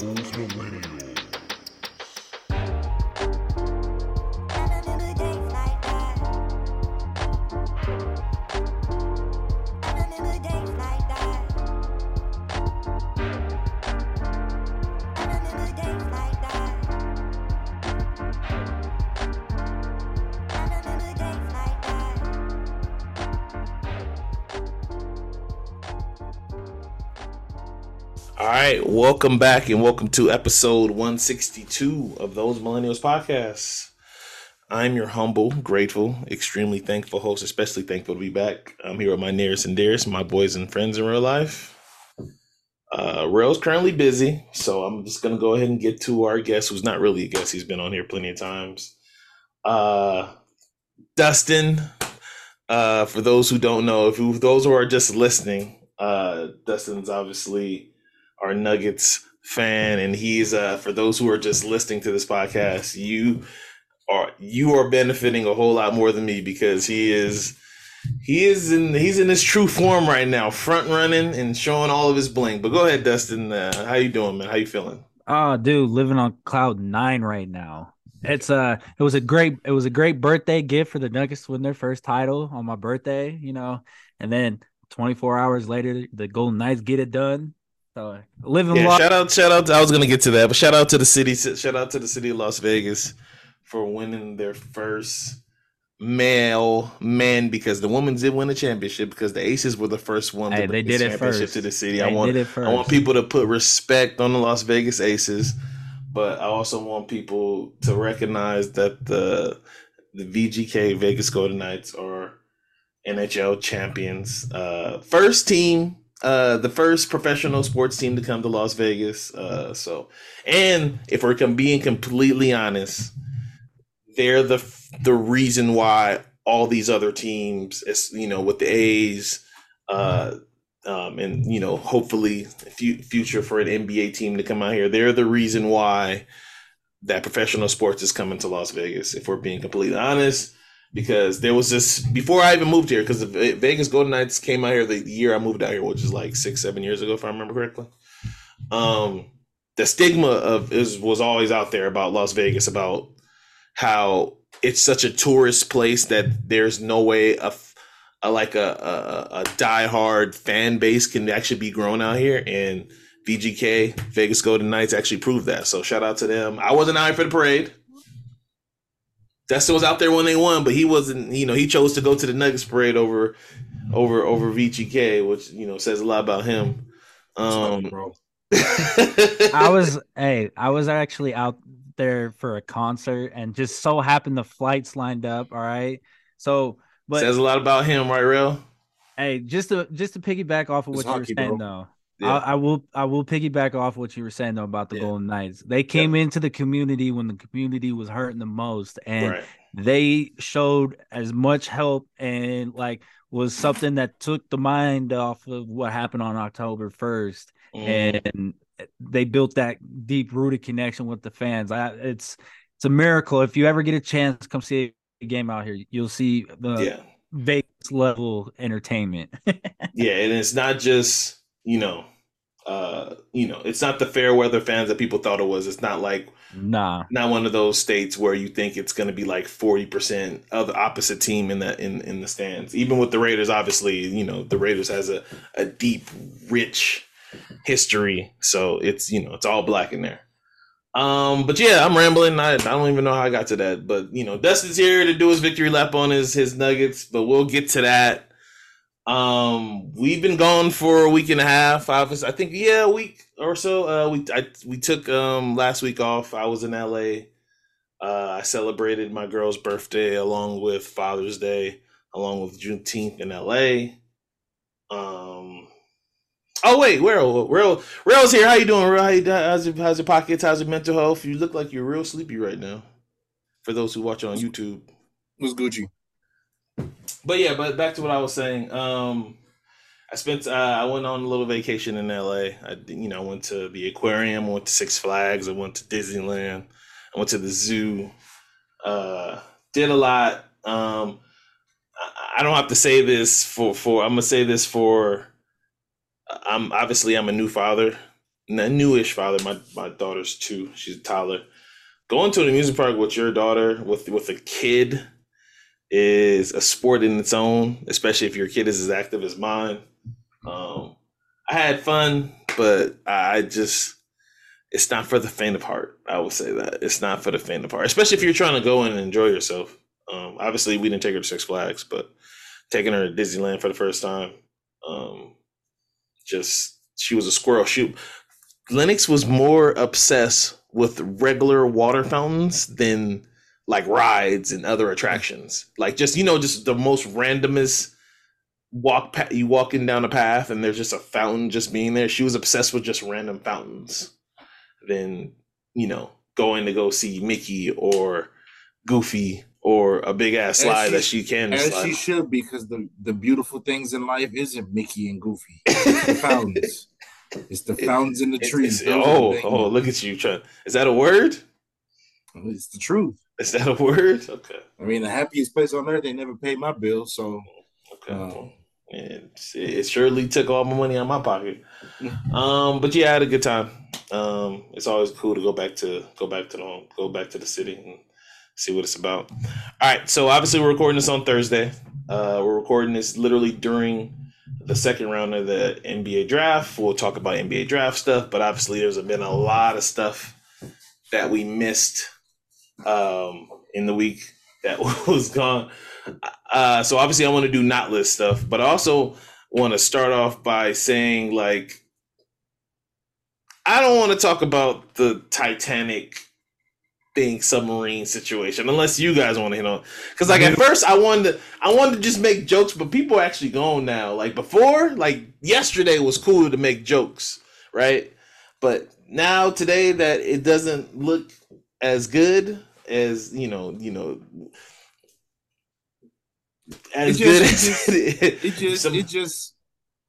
Those millennials. Right, welcome back and welcome to episode 162 of Those Millennials Podcasts. I'm your humble, grateful, extremely thankful host, especially thankful to be back. I'm here with my nearest and dearest, my boys and friends in real life. Uh, Rell's currently busy, so I'm just going to go ahead and get to our guest, who's not really a guest. He's been on here plenty of times. Uh, Dustin, uh, for those who don't know, if you, those who are just listening, uh, Dustin's obviously our Nuggets fan, and he's uh, for those who are just listening to this podcast, you are you are benefiting a whole lot more than me because he is he is in he's in his true form right now, front running and showing all of his bling. But go ahead, Dustin. Uh, how you doing, man? How you feeling? Oh, dude, living on cloud nine right now. It's uh it was a great it was a great birthday gift for the Nuggets to win their first title on my birthday, you know, and then 24 hours later the Golden Knights get it done. So living Yeah, shout out, shout out. I was gonna get to that, but shout out to the city. Shout out to the city of Las Vegas for winning their first male men because the women did win a championship because the Aces were the first one to Hey, they did it championship first. to the city. They I want I want people to put respect on the Las Vegas Aces, but I also want people to recognize that the the VGK Vegas Golden Knights are NHL champions. Uh, first team, uh, the first professional sports team to come to Las Vegas. Uh, so, and if we're com- being completely honest, they're the the reason why all these other teams, is you know, with the A's, uh, um, and you know, hopefully, fu- future for an NBA team to come out here, they're the reason why that professional sports is coming to Las Vegas. If we're being completely honest, because there was this before I even moved here, because the Vegas Golden Knights came out here the year I moved out here, which is like six, seven years ago, if I remember correctly. Um, the stigma of is was always out there about Las Vegas about how it's such a tourist place that there's no way a like a, a a diehard fan base can actually be grown out here and VGK Vegas Golden Knights actually proved that. So shout out to them. I wasn't out here for the parade. Dustin was out there when they won, but he wasn't. You know, he chose to go to the Nuggets parade over over over VGK, which you know says a lot about him. Um, bro. I was hey, I was actually out there for a concert and just so happened the flights lined up, all right? So but says a lot about him, right, Rell? hey, just to just to piggyback off of It's what you were saying bro. though. Yeah. I, I will I will piggyback off what you were saying though about the Yeah. Golden Knights. They came into the community when the community was hurting the most and right. they showed as much help and like was something that took the mind off of what happened on October 1st Mm. and they built that deep rooted connection with the fans. I, it's it's a miracle. If you ever get a chance, come see a game out here. You'll see the. Vegas level entertainment. Yeah, and it's not just you know, uh, you know, it's not the fair weather fans that people thought it was. It's not like nah, not one of those states where you think it's going to be like forty percent of the opposite team in the in in the stands. Even with the Raiders, obviously, you know, the Raiders has a a deep, rich history, so it's you know it's all black in there. Um, but yeah, I'm rambling. I, I don't even know how I got to that, but you know, Dustin's here to do his victory lap on his his Nuggets, but we'll get to that. Um, we've been gone for a week and a half. I was, I think, yeah, a week or so. Uh, we I, we took um last week off. I was in LA. Uh, I celebrated my girl's birthday along with Father's Day, along with Juneteenth in LA. Um. Oh wait, Rell, Rell, Rell's here. How you doing, Rell? How you, how's your how's your pockets? How's your mental health? You look like you're real sleepy right now. For those who watch on YouTube. Who's Gucci? But yeah, but back to what I was saying. Um, I spent uh, I went on a little vacation in LA. I you know went to the aquarium, went to Six Flags, I went to Disneyland, I went to the zoo. Uh, did a lot. Um, I, I don't have to say this for for I'm gonna say this for. I'm obviously I'm a new father, a newish father. My my daughter's two. She's a toddler. Going to an amusement park with your daughter with with a kid is a sport in its own, especially if your kid is as active as mine. Um, I had fun, but I just it's not for the faint of heart. I would say that it's not for the faint of heart, especially if you're trying to go and enjoy yourself. Um, obviously, we didn't take her to Six Flags, but taking her to Disneyland for the first time, um, just she was a squirrel. She Lennox was more obsessed with regular water fountains than like rides and other attractions. Like just you know, just the most randomest walk. Pa- you walking down a path and there's just a fountain just being there. She was obsessed with just random fountains. Than you know going to go see Mickey or Goofy or a big ass slide she, that she can. As slide. she should, because the the beautiful things in life isn't Mickey and Goofy. It's the fountains. It's the fountains in the trees. oh, oh, look at you trying. Is that a word? It's the truth. Is that a word? Okay. I mean, the happiest place on earth. They never paid my bill, so. Okay. Um, it, it surely took all my money out of my pocket. um, but yeah, I had a good time. Um, it's always cool to go back to go back to the home, go back to the city and see what it's about. All right, so obviously we're recording this on Thursday. Uh, we're recording this literally during the second round of the NBA draft. We'll talk about NBA draft stuff, but obviously there's been a lot of stuff that we missed um, in the week that was gone. Uh, so obviously I want to do not list stuff, but I also want to start off by saying like I don't want to talk about the Titanic thing submarine situation unless you guys want to hit on because like at first i wanted to i wanted to just make jokes but people are actually gone now. Like before like yesterday was cool to make jokes right? But now today that it doesn't look as good as you know you know as it just, good it just, it just, some, it just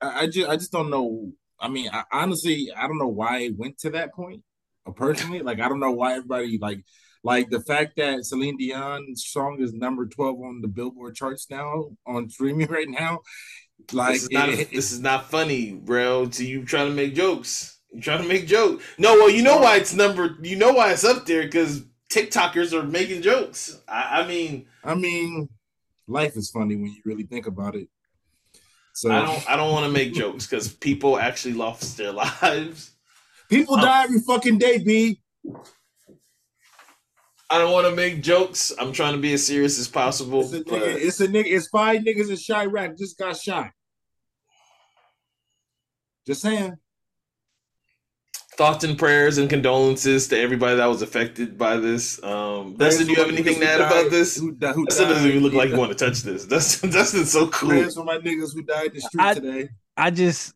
I just i just don't know i mean I, honestly i don't know why it went to that point uh, personally. Like I don't know why everybody like like the fact that Celine Dion's song is number 12 on the Billboard charts now on streaming right now. Like this is not, it, this is not funny, bro. To you trying to make jokes. You trying to make jokes. No, well, you know why it's number you know why it's up there because TikTokers are making jokes. I, I mean I mean life is funny when you really think about it. So I don't I don't want to make jokes because people actually lost their lives People die every fucking day, B. I don't want to make jokes. I'm trying to be as serious as possible. It's a nigga. It's, a nigga it's five niggas in Chiraq just got shot. Just saying. Thoughts and prayers and condolences to everybody that was affected by this. Um, Dustin, do you have anything to add died, about this? Who, who Dustin doesn't even look like you want to touch this. Dustin, Dustin's so cool. Prayers for my niggas who died in the street I, today. I just,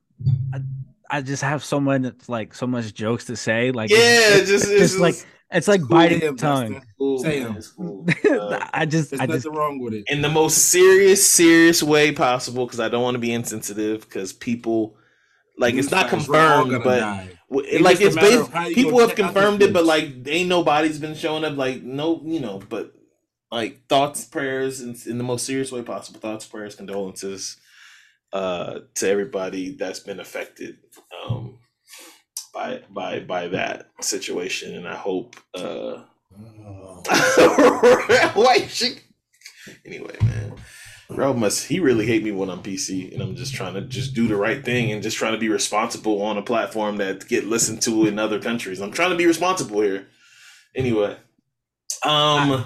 I, I just have so much like so much jokes to say. Like yeah, it's, just, it's, just like it's like cool biting the tongue. say him. Cool. Uh, I just there's I nothing just, wrong with it in the most serious, serious way possible because I don't want to be insensitive because people like it's not confirmed, but it, like it's based. People have confirmed it, but like ain't nobody's been showing up. Like no, you know, but like thoughts, prayers, in, in the most serious way possible. Thoughts, prayers, condolences uh, to everybody that's been affected um, by by by that situation, and I hope. Uh, Why she? Anyway, man, bro must he really hate me when I'm PC, and I'm just trying to just do the right thing and just trying to be responsible on a platform that get listened to in other countries. I'm trying to be responsible here. Anyway, um. I-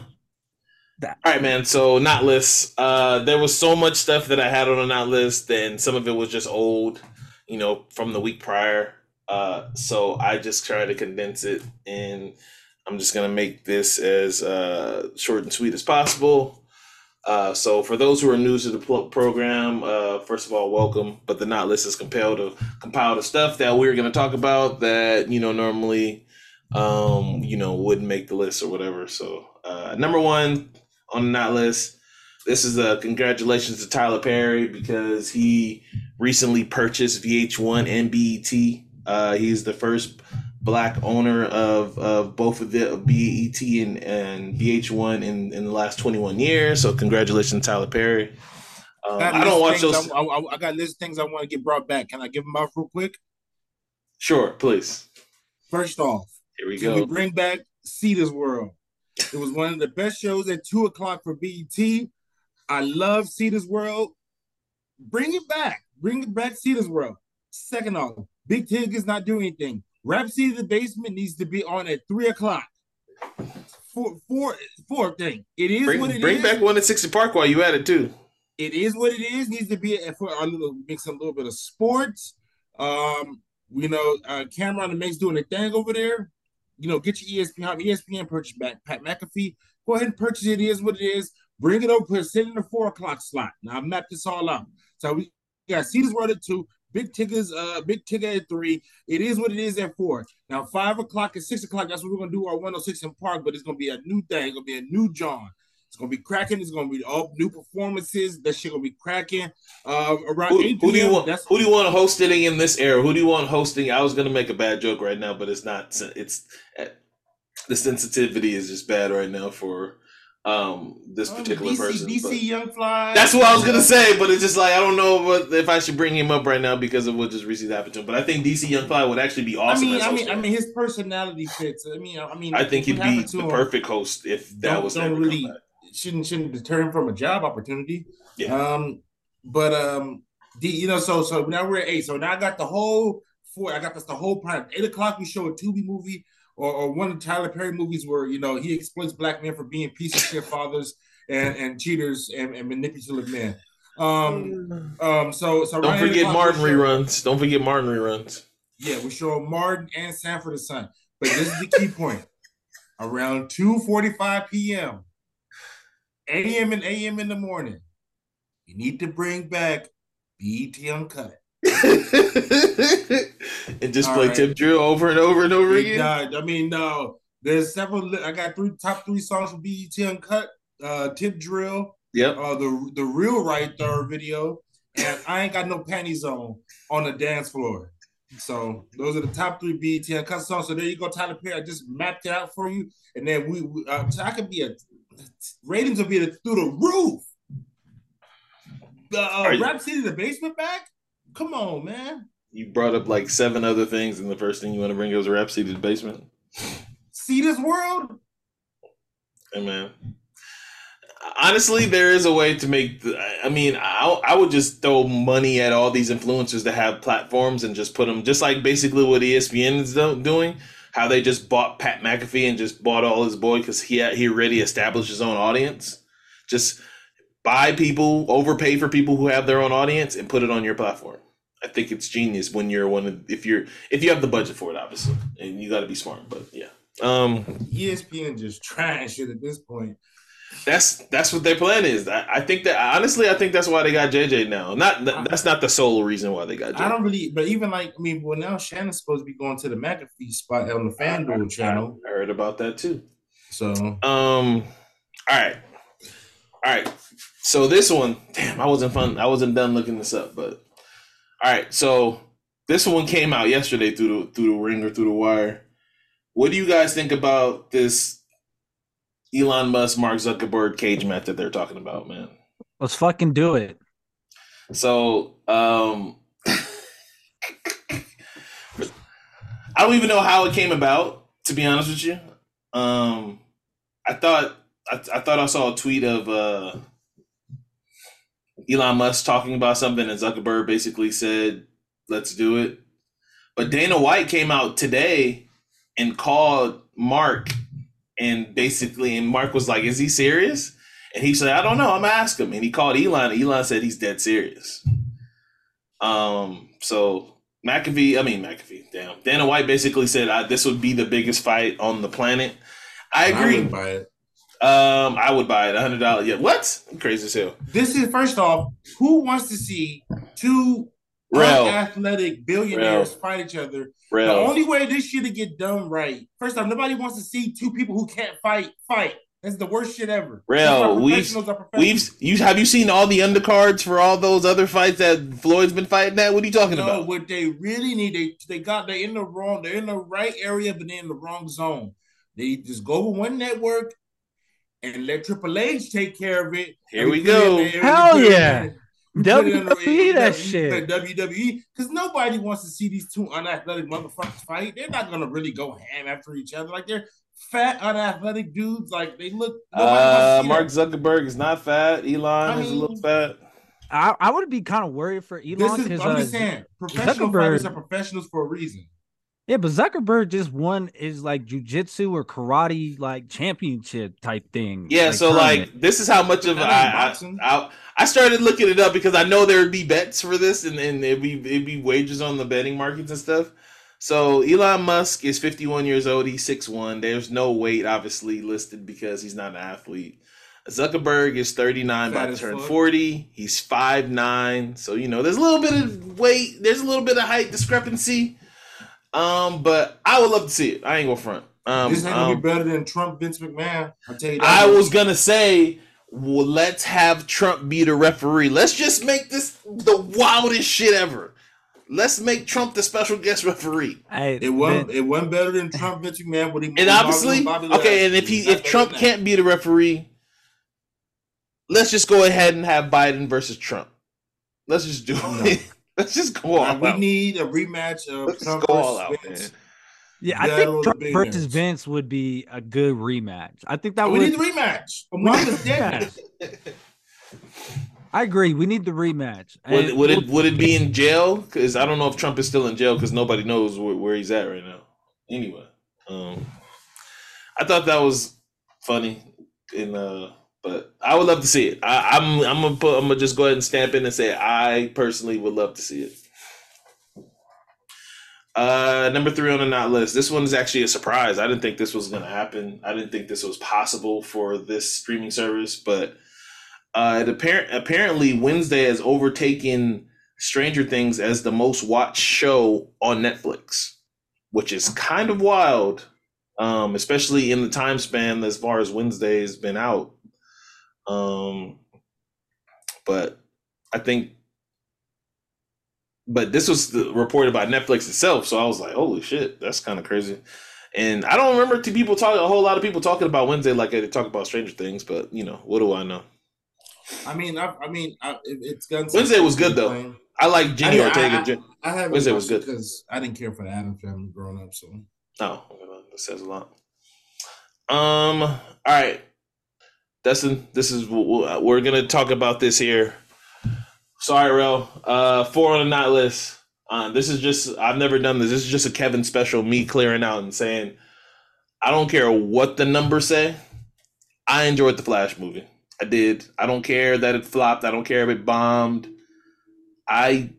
that. All right, man. So not list. Uh, there was so much stuff that I had on a not list, and some of it was just old, you know, from the week prior. Uh, so I just tried to condense it, and I'm just gonna make this as uh, short and sweet as possible. Uh, so for those who are new to the program, uh, first of all, welcome. But the not list is compiled of compiled of stuff that we're going to talk about that you know normally, um, you know, wouldn't make the list or whatever. So uh, number one, on the not list. This is a congratulations to Tyler Perry because he recently purchased VH1 and BET. Uh, he's the first black owner of, of both of the BET and, and VH1 in, in the last 21 years. So congratulations, Tyler Perry. Um, I, I don't watch those. I, I, I got list of things I want to get brought back. Can I give them off real quick? Sure, please. First off, here we go. We bring back Cita's World. It was one of the best shows at two o'clock for BET. I love Cita's World. Bring it back. Bring it back, Cita's World. Second off, Big Tig is not doing anything. Rap City the Basement needs to be on at three o'clock. Four, four, four thing. It is bring, what it bring is. back one at 60 Park while you at it too. It is what it is. Needs to be for a little mix a little bit of sports. Um, you know, uh, Cam'ron and Mase doing a thing over there. You know, get your ESPN, ESPN purchase back. Pat McAfee, go ahead and purchase it. It is what it is. Bring it over, put it in the four o'clock slot. Now I've mapped this all out. So we got Cedars World at two, big tickets, uh, Big Tigger at three. It is what it is at four. Now five o'clock and six o'clock, that's what we're gonna do our 106 in Park, but it's gonna be a new thing, it's gonna be a new John. It's gonna be cracking. It's gonna be all new performances. That shit gonna be cracking. Uh, around who, 8 who do you want? That's, who do you want hosting in this era? Who do you want hosting? I was gonna make a bad joke right now, but it's not. It's the sensitivity is just bad right now for um this um, particular person. DC Young Fly. That's what I was gonna say, but it's just like I don't know what, if I should bring him up right now because of what just recently happened to him. But I think DC Young Fly would actually be awesome. I mean, I mean, I mean, his personality fits. I mean, I mean, I think he'd be the him, perfect host if that was don't really shouldn't shouldn't deter him from a job opportunity. Yeah. Um, but um, the you know, so so now we're at eight. So now I got the whole four. I got this the whole prime. Eight o'clock we show a Tubi movie or, or one of Tyler Perry movies where you know he exploits black men for being piece of shit fathers and, and cheaters and, and manipulative men. Um, um, so so don't forget Martin reruns. Don't forget Martin reruns. Yeah, we show Martin and Sanford the Son. But this is the key point. Around 2:45 p.m. AM and AM in the morning, you need to bring back BET Uncut. and just All play right. Tip Drill over and over and over again. I mean, no. There's several. I got three top three songs from BET Uncut. Uh, Tip Drill. Yep. Uh, the the real right third video, and I ain't got no panties on on the dance floor. So those are the top three BET Uncut songs. So there you go, Tyler Perry. I just mapped it out for you, and then we. we uh, so I could be a ratings will be through the roof. The uh, Rap City, the basement back. Come on, man. You brought up like seven other things, and the first thing you want to bring was Rap City, the basement. See this world. Hey, man. Honestly, there is a way to make. The, I mean, I, I would just throw money at all these influencers that have platforms and just put them, just like basically what ESPN is doing how they just bought Pat McAfee and just bought all his boy because he he already established his own audience. Just buy people, overpay for people who have their own audience, and put it on your platform. I think it's genius when you're one of if you're if you have the budget for it, obviously, and you got to be smart. But yeah, um, ESPN just trash it at this point. That's that's what their plan is. I, I, think that honestly, I think that's why they got JJ now. Not that's not the sole reason why they got. JJ. I don't really, but even like I mean, well now Shannon's supposed to be going to the McAfee spot on the FanDuel channel. I heard about that too. So um, all right, all right. So this one, damn, I wasn't fun. I wasn't done looking this up, but all right. So this one came out yesterday through the through the ring or through the wire. What do you guys think about this Elon Musk, Mark Zuckerberg cage match that they're talking about, man. Let's fucking do it. So, um, I don't even know how it came about, to be honest with you. Um, I thought I, I thought I saw a tweet of uh, Elon Musk talking about something, and Zuckerberg basically said, "Let's do it." But Dana White came out today and called Mark and basically, and Mark was like, "Is he serious?" And he said, "I don't know. I'm gonna ask him." And he called Elon. And Elon said he's dead serious. Um. So McAfee, I mean McAfee, damn. Dana White basically said this would be the biggest fight on the planet. I agree. I buy it. Um, I would buy it. hundred dollars. Yeah. What? I'm crazy as hell. This is first off. Who wants to see two Real. athletic billionaires fight each other. The only way this shit to get done right. First off, nobody wants to see two people who can't fight fight. That's the worst shit ever. Rell, we've we've you have you seen all the undercards for all those other fights that Floyd's been fighting at? What are you talking no, about? What they really need, they they got they're in the wrong, they're in the right area, but they're in the wrong zone. They just go with one network and let Triple H take care of it. Here we go. Hell yeah. WWE that shit. WWE because nobody wants to see these two unathletic motherfuckers fight. They're not gonna really go ham after each other. Like they're fat, unathletic dudes. Like they look. Uh, Mark Zuckerberg is not fat. Elon I mean, is a little fat. I, I would be kind of worried for Elon. This is, I'm uh, just saying, professional Zuckerberg, fighters are professionals for a reason. Yeah, but Zuckerberg just won is like jujitsu or karate like championship type thing. Yeah, like, so tournament. like this is how much of I, I, I, I started looking it up because I know there would be bets for this and, and it'd be it'd be wagers on the betting markets and stuff. So Elon Musk is 51 years old. He's 6'1. There's no weight obviously listed because he's not an athlete. Zuckerberg is 39 about to turn 40. He's five nine. So, you know, there's a little bit of weight, there's a little bit of height discrepancy. Um, but I would love to see it. I ain't gonna front. Um, this ain't gonna um, be better than Trump Vince McMahon. I'll tell you that. I was gonna say, well, let's have Trump be the referee. Let's just make this the wildest shit ever. Let's make Trump the special guest referee. Hey, it wasn't it wasn't better than Trump Vince McMahon. But he and obviously, okay, and if he if Trump can't be the referee, let's just go ahead and have Biden versus Trump. Let's just do no. it. Let's just go all We need a rematch of Let's Trump go all out, Vince. Yeah, I think Trump versus Vince would be a good rematch. I think that we would... need the rematch. Among dead. I agree. We need the rematch. Would, would it would it be in jail? Because I don't know if Trump is still in jail because nobody knows where, where, he's at right now. Anyway, um, I thought that was funny in uh but I would love to see it. I, am I'm, I'm gonna put I'm gonna just go ahead and stamp in and say I personally would love to see it. Uh, number three on the not list. This one is actually a surprise. I didn't think this was gonna happen. I didn't think this was possible for this streaming service, but uh, it apparent apparently Wednesday has overtaken Stranger Things as the most watched show on Netflix, which is kind of wild, um, especially in the time span as far as Wednesday has been out. Um, but I think, but this was reported by Netflix itself, so I was like, holy shit, that's kind of crazy. And I don't remember to people talking a whole lot of people talking about Wednesday like they talk about Stranger Things, but you know, what do I know? I mean, I, I mean, I, it's gun. Wednesday was good though. Playing. I like Jenna I, Ortega. I, I, I Wednesday was good because I didn't care for the Addams family growing up. So, oh, that says a lot. Um. All right. Dustin, this is we're gonna talk about this here. Sorry, Rel. Uh, four on the not list. Uh, this is just I've never done this. This is just a Kevin special. Me clearing out and saying, I don't care what the numbers say. I enjoyed the Flash movie. I did. I don't care that it flopped. I don't care if it bombed. I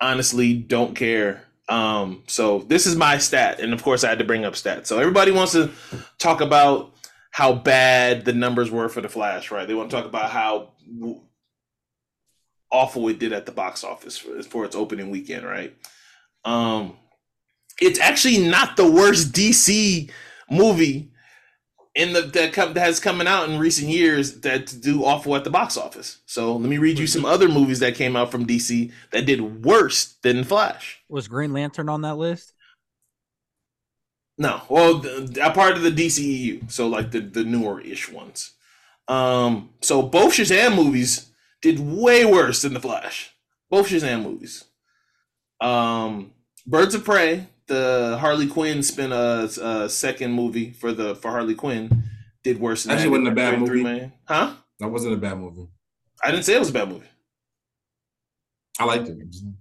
honestly don't care. Um, so this is my stat, and of course I had to bring up stats. So everybody wants to talk about how bad the numbers were for the Flash, right? They want to talk about how awful it did at the box office for, for its opening weekend, right? Um, it's actually not the worst DC movie in the that, that has coming out in recent years that do awful at the box office. So let me read you some other movies that came out from DC that did worse than Flash. Was Green Lantern on that list? No, well, a part of the DCEU, so like the the newer ish ones. Um, so both Shazam movies did way worse than the Flash. Both Shazam movies. Um, Birds of Prey, the Harley Quinn spin a, a second movie for the for Harley Quinn, did worse. Than Actually, wasn't a bad movie, man. Huh? That wasn't a bad movie. I didn't say it was a bad movie. I liked it.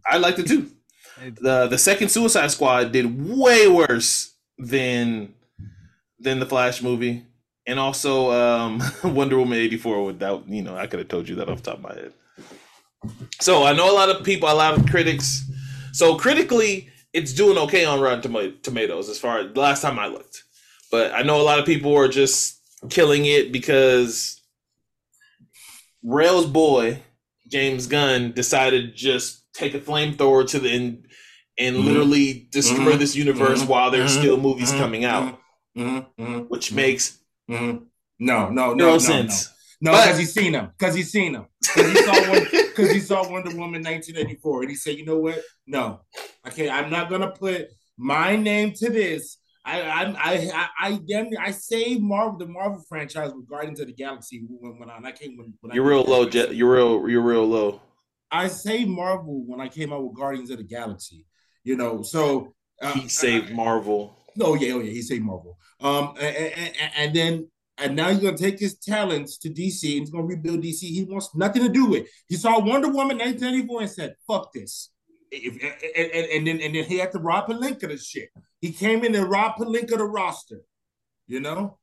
I liked it too. The the second Suicide Squad did way worse than than the Flash movie, and also um, Wonder Woman eighty four. Without you know, I could have told you that off the top of my head. So I know a lot of people, a lot of critics. So critically, it's doing okay on Rotten Tomatoes as far as the last time I looked. But I know a lot of people are just killing it because Rell's boy James Gunn decided to just take a flamethrower to the end and mm-hmm. literally destroy mm-hmm. this universe mm-hmm. while there's still movies mm-hmm. coming out, mm-hmm. Mm-hmm. which makes no, no, no, no, sense. No, because he's seen them. Because he's seen them. Because he saw one. Because he saw Wonder Woman 1984, and he said, "You know what? No, okay, I'm not gonna put my name to this. I I I I damn I saved Marvel the Marvel franchise with Guardians of the Galaxy when went on. I came when, when you're I real low, Jet. You're real. You're real low. I say Marvel when I came out with Guardians of the Galaxy. You know, so uh, he saved I, Marvel. No, yeah, oh yeah, he saved Marvel. Um, and, and, and then and now he's gonna take his talents to DC and he's gonna rebuild DC. He wants nothing to do with. It. He saw Wonder Woman 1994 and said, "Fuck this." If, and, and, and, then and then he had to Rob Pelinka the shit. He came in and Rob Pelinka the roster. You know.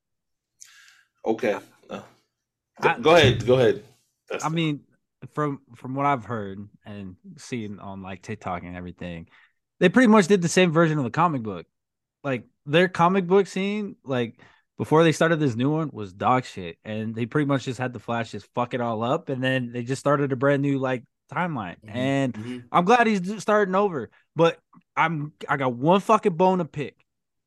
Okay. Uh, I, go ahead. Go ahead. That's I the... mean, from from what I've heard and seen on like TikTok and everything, they pretty much did the same version of the comic book. Like their comic book scene, like before they started this new one, was dog shit, and they pretty much just had the Flash just fuck it all up, and then they just started a brand new like timeline. Mm-hmm. And mm-hmm. I'm glad he's starting over, but I'm I got one fucking bone to pick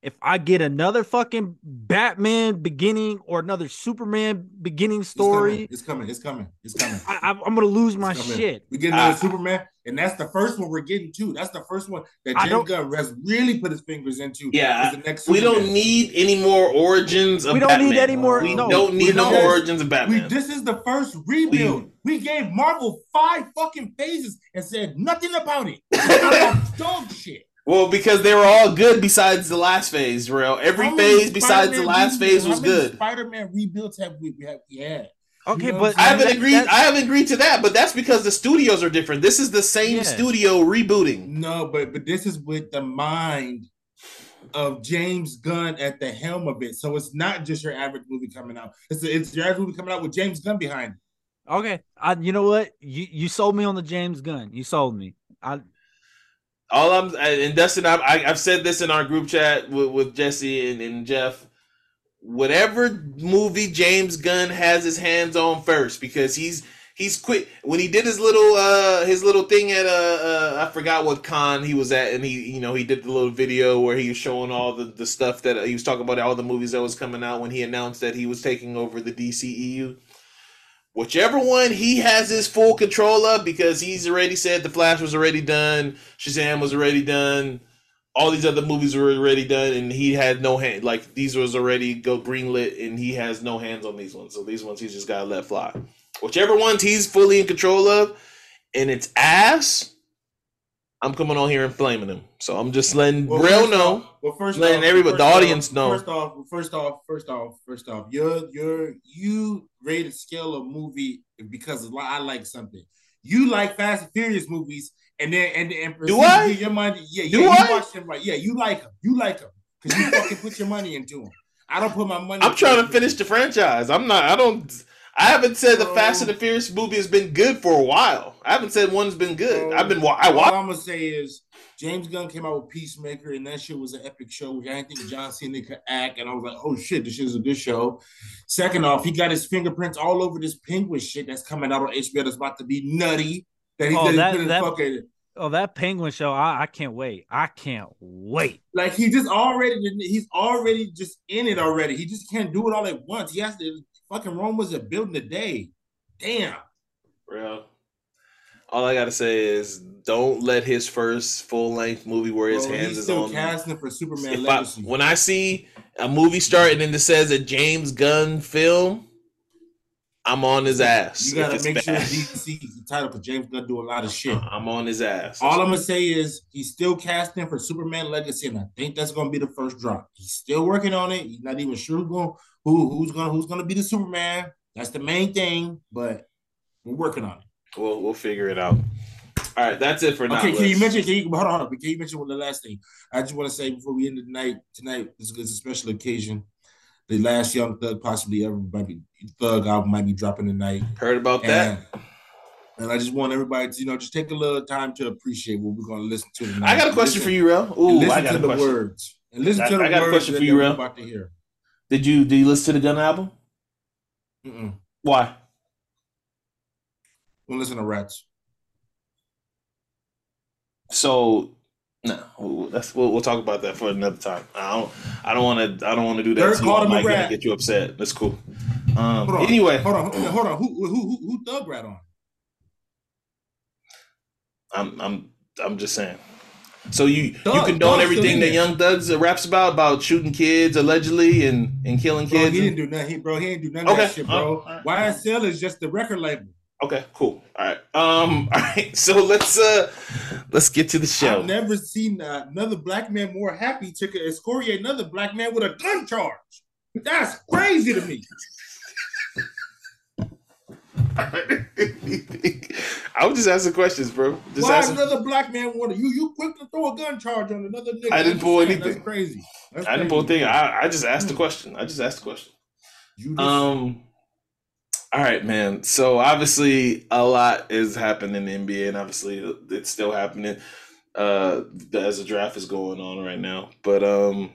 if I get another fucking Batman beginning or another Superman beginning story, it's coming. It's coming. It's coming. It's coming. I, am gonna lose my shit. We get another uh, Superman, and that's the first one we're getting to. That's the first one that James Gunn has really put his fingers into. Yeah, the next we don't need any more origins. Of Batman. we don't Batman. need any more. We no, don't need no origins of Batman. We, this is the first rebuild. We, we gave Marvel five fucking phases and said nothing about it. dog shit. Well, because they were all good besides the last phase, Rell. Every phase besides the last phase was good. Spider-Man rebuilds have we have yeah. Okay, you know but I haven't that, agreed. I haven't agreed to that, but that's because the studios are different. This is the same yeah. studio rebooting. No, but but this is with the mind of James Gunn at the helm of it. So it's not just your average movie coming out. It's it's your average movie coming out with James Gunn behind. It. Okay, I, you know what? You you sold me on the James Gunn. You sold me. I all I'm and Dustin, I, I, have said this in our group chat with, with Jesse and, and Jeff. Whatever movie James Gunn has his hands on first, because he's he's quick when he did his little uh his little thing at uh, uh I forgot what con he was at and he you know he did the little video where he was showing all the the stuff that uh, he was talking about all the movies that was coming out when he announced that he was taking over the DCEU whichever one he has his full control of because he's already said the Flash was already done, Shazam was already done, all these other movies were already done, and he had no hand. Like these was already go greenlit, and he has no hands on these ones. So these ones he's just gotta let fly. Whichever ones he's fully in control of, and it's ass. I'm coming on here and flaming him. So I'm just letting well, know. Off, well, first letting off, everybody, the audience off, know. First off, first off, first off, first off, you're you're you rate a scale of movie because I like something. You like Fast and Furious movies, and then and and do I? Your money, yeah, Do yeah, I? you watch them right. Yeah, you like them. You like them because you fucking put your money into them. I don't put my money. I'm trying to finish the franchise. I'm not. I don't. I haven't said the Fast and the Furious movie has been good for a while. I haven't said one's been good. I've been. I watched. All I'm gonna say is James Gunn came out with Peacemaker, and that shit was an epic show. Which I didn't think John Cena could act, and I was like, "Oh shit, this shit is a good show." Second off, he got his fingerprints all over this Penguin shit that's coming out on HBO. That's about to be nutty. That he, oh, that, that, that fucking. Oh, that Penguin show! I, I can't wait. I can't wait. Like he just already, he's already just in it already. He just can't do it all at once. He has to Fucking Rome was a building a day. Damn. Bro. All I gotta say is don't let his first full length movie where his Bro, hands is on. casting for Superman Legacy. I, when I see a movie start and then it says a James Gunn film, I'm on his ass. You gotta make bad. sure DC is the title because James Gunn do a lot of shit. I'm on his ass. All I'm gonna say is he's still casting for Superman Legacy, and I think that's gonna be the first drop. He's still working on it. He's not even sure who's gonna who who's gonna who's gonna be the Superman. That's the main thing, but we're working on it. We'll we'll figure it out. All right, that's it for now. Okay, can you mention? Can you hold on? Can you mention one the last thing? I just want to say before we end the night tonight. This is a special occasion. The last Young Thug possibly ever might be Thug album might be dropping tonight. Heard about and, that? And I just want everybody to you know just take a little time to appreciate what we're going to listen to tonight. I got a question listen, for you, Rell. Ooh, listen I got to the question. words and listen I, to the I got words a question for you, Rell. About to hear. Did you did you listen to the Gun album? Mm-mm. Why? Don't listen to Rats. So no, that's we'll, we'll talk about that for another time. I don't I don't want to I don't want to do that. to called him a rat. Get you upset. That's cool. Um, hold anyway, hold on, hold on. Who who who, who Thug Rat on? I'm I'm I'm just saying. So you Thug, you condone everything that Young Thugs raps about about shooting kids allegedly and and killing kids. Bro, he didn't do nothing, bro. He didn't do none of okay. that shit, bro. Uh, YSL is just the record label. Okay, cool. All right. Um. All right. So let's uh let's get to the show. I've never seen uh, another black man more happy to excoriate another black man with a gun charge. That's crazy to me. I was just asking questions, bro. Just Why asking. another black man want to you? You quick to throw a gun charge on another nigga? I didn't pull anything. That's crazy. That's I didn't pull a crazy. thing. I, I just asked the question. I just asked the question. Just, Um. All right, man. So obviously, a lot is happening in the NBA, and obviously, it's still happening uh, as the draft is going on right now. But um,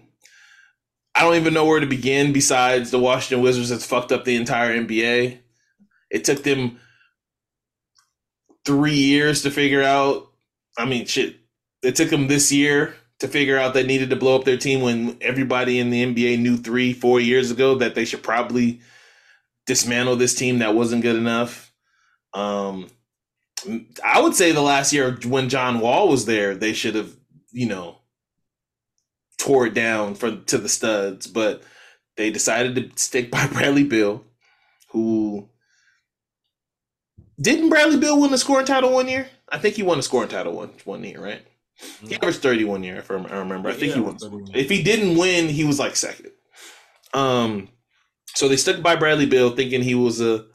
I don't even know where to begin. Besides, the Washington Wizards that's fucked up the entire NBA. It took them three years to figure out. I mean, shit. It took them this year to figure out they needed to blow up their team when everybody in the NBA knew three, four years ago that they should probably dismantle this team that wasn't good enough. Um, I would say the last year when John Wall was there, they should have, you know, tore it down for to the studs, but they decided to stick by Bradley Beal, who didn't Bradley Beal win the scoring title one year? I think he won the scoring title one one year, right? He averaged thirty one year, if I remember. I think he won. 31. If he didn't win, he was like second. Um, so they stuck by Bradley Beal, thinking he was a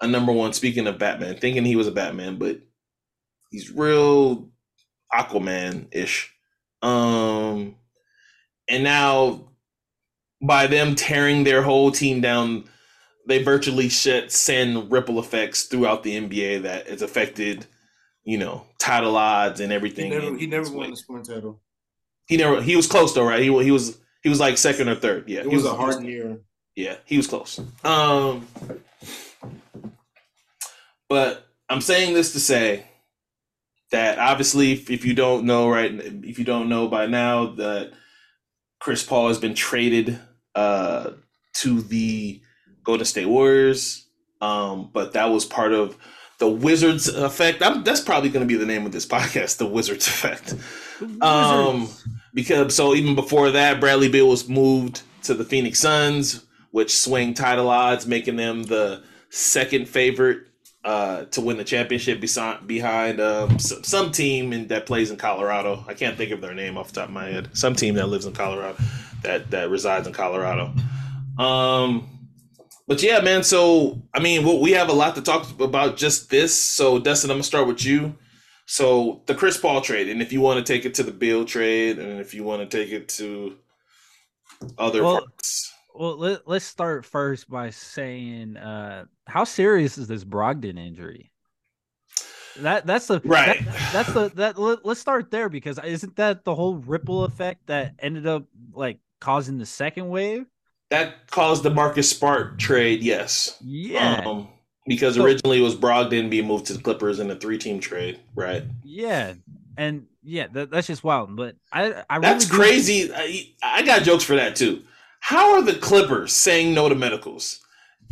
a number one. Speaking of Batman, thinking he was a Batman, but he's real Aquaman ish. Um, and now by them tearing their whole team down, they virtually shed, send ripple effects throughout the NBA that has affected, you know, title odds and he everything. never, he never won the scoring title. He never. He was close though, right? He he was he was like second or third. Yeah, It he was a hard year. Yeah, he was close. Um, but I'm saying this to say that obviously, if, if you don't know, right, if you don't know by now that Chris Paul has been traded uh, to the Golden State Warriors, um, but that was part of the Wizards effect. I'm, that's probably going to be the name of this podcast, the Wizards effect. Um, because so even before that, Bradley Beal was moved to the Phoenix Suns, which swing title odds, making them the second favorite uh, to win the championship behind behind um, some, some team in, that plays in Colorado. I can't think of their name off the top of my head. Some team that lives in Colorado, that that resides in Colorado. Um, but yeah, man. So I mean, well, we have a lot to talk about just this. So Dustin, I'm gonna start with you. So the Chris Paul trade, and if you want to take it to the Beal trade, and if you want to take it to other Well, parts, Well, let, let's start first by saying, uh, how serious is this Brogdon injury? That that's the Right. that- that's the that. Let, let's start there because isn't that the whole ripple effect that ended up like causing the second wave? That caused the Marcus Smart trade. Yes, Yeah, um, because So- originally it was Brogdon being moved to the Clippers in a three-team trade. Right, yeah, and yeah, that, that's just wild. But I I that's really do- crazy. I, I got jokes for that too. How are the Clippers saying no to medicals?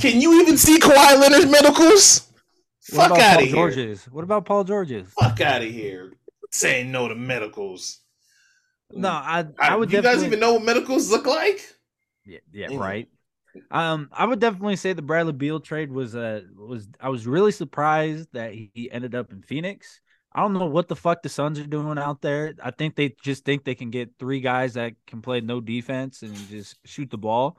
Can you even see Kawhi Leonard's medicals? What Fuck out of here! George's? What about Paul George's? Fuck out of here! Saying no to medicals. No, I I I, would you guys even know what medicals look like? Yeah, yeah, You know. right. Um, I would definitely say the Bradley Beal trade was uh was I was really surprised that he he ended up in Phoenix. I don't know what the fuck the Suns are doing out there. I think they just think they can get three guys that can play no defense and just shoot the ball.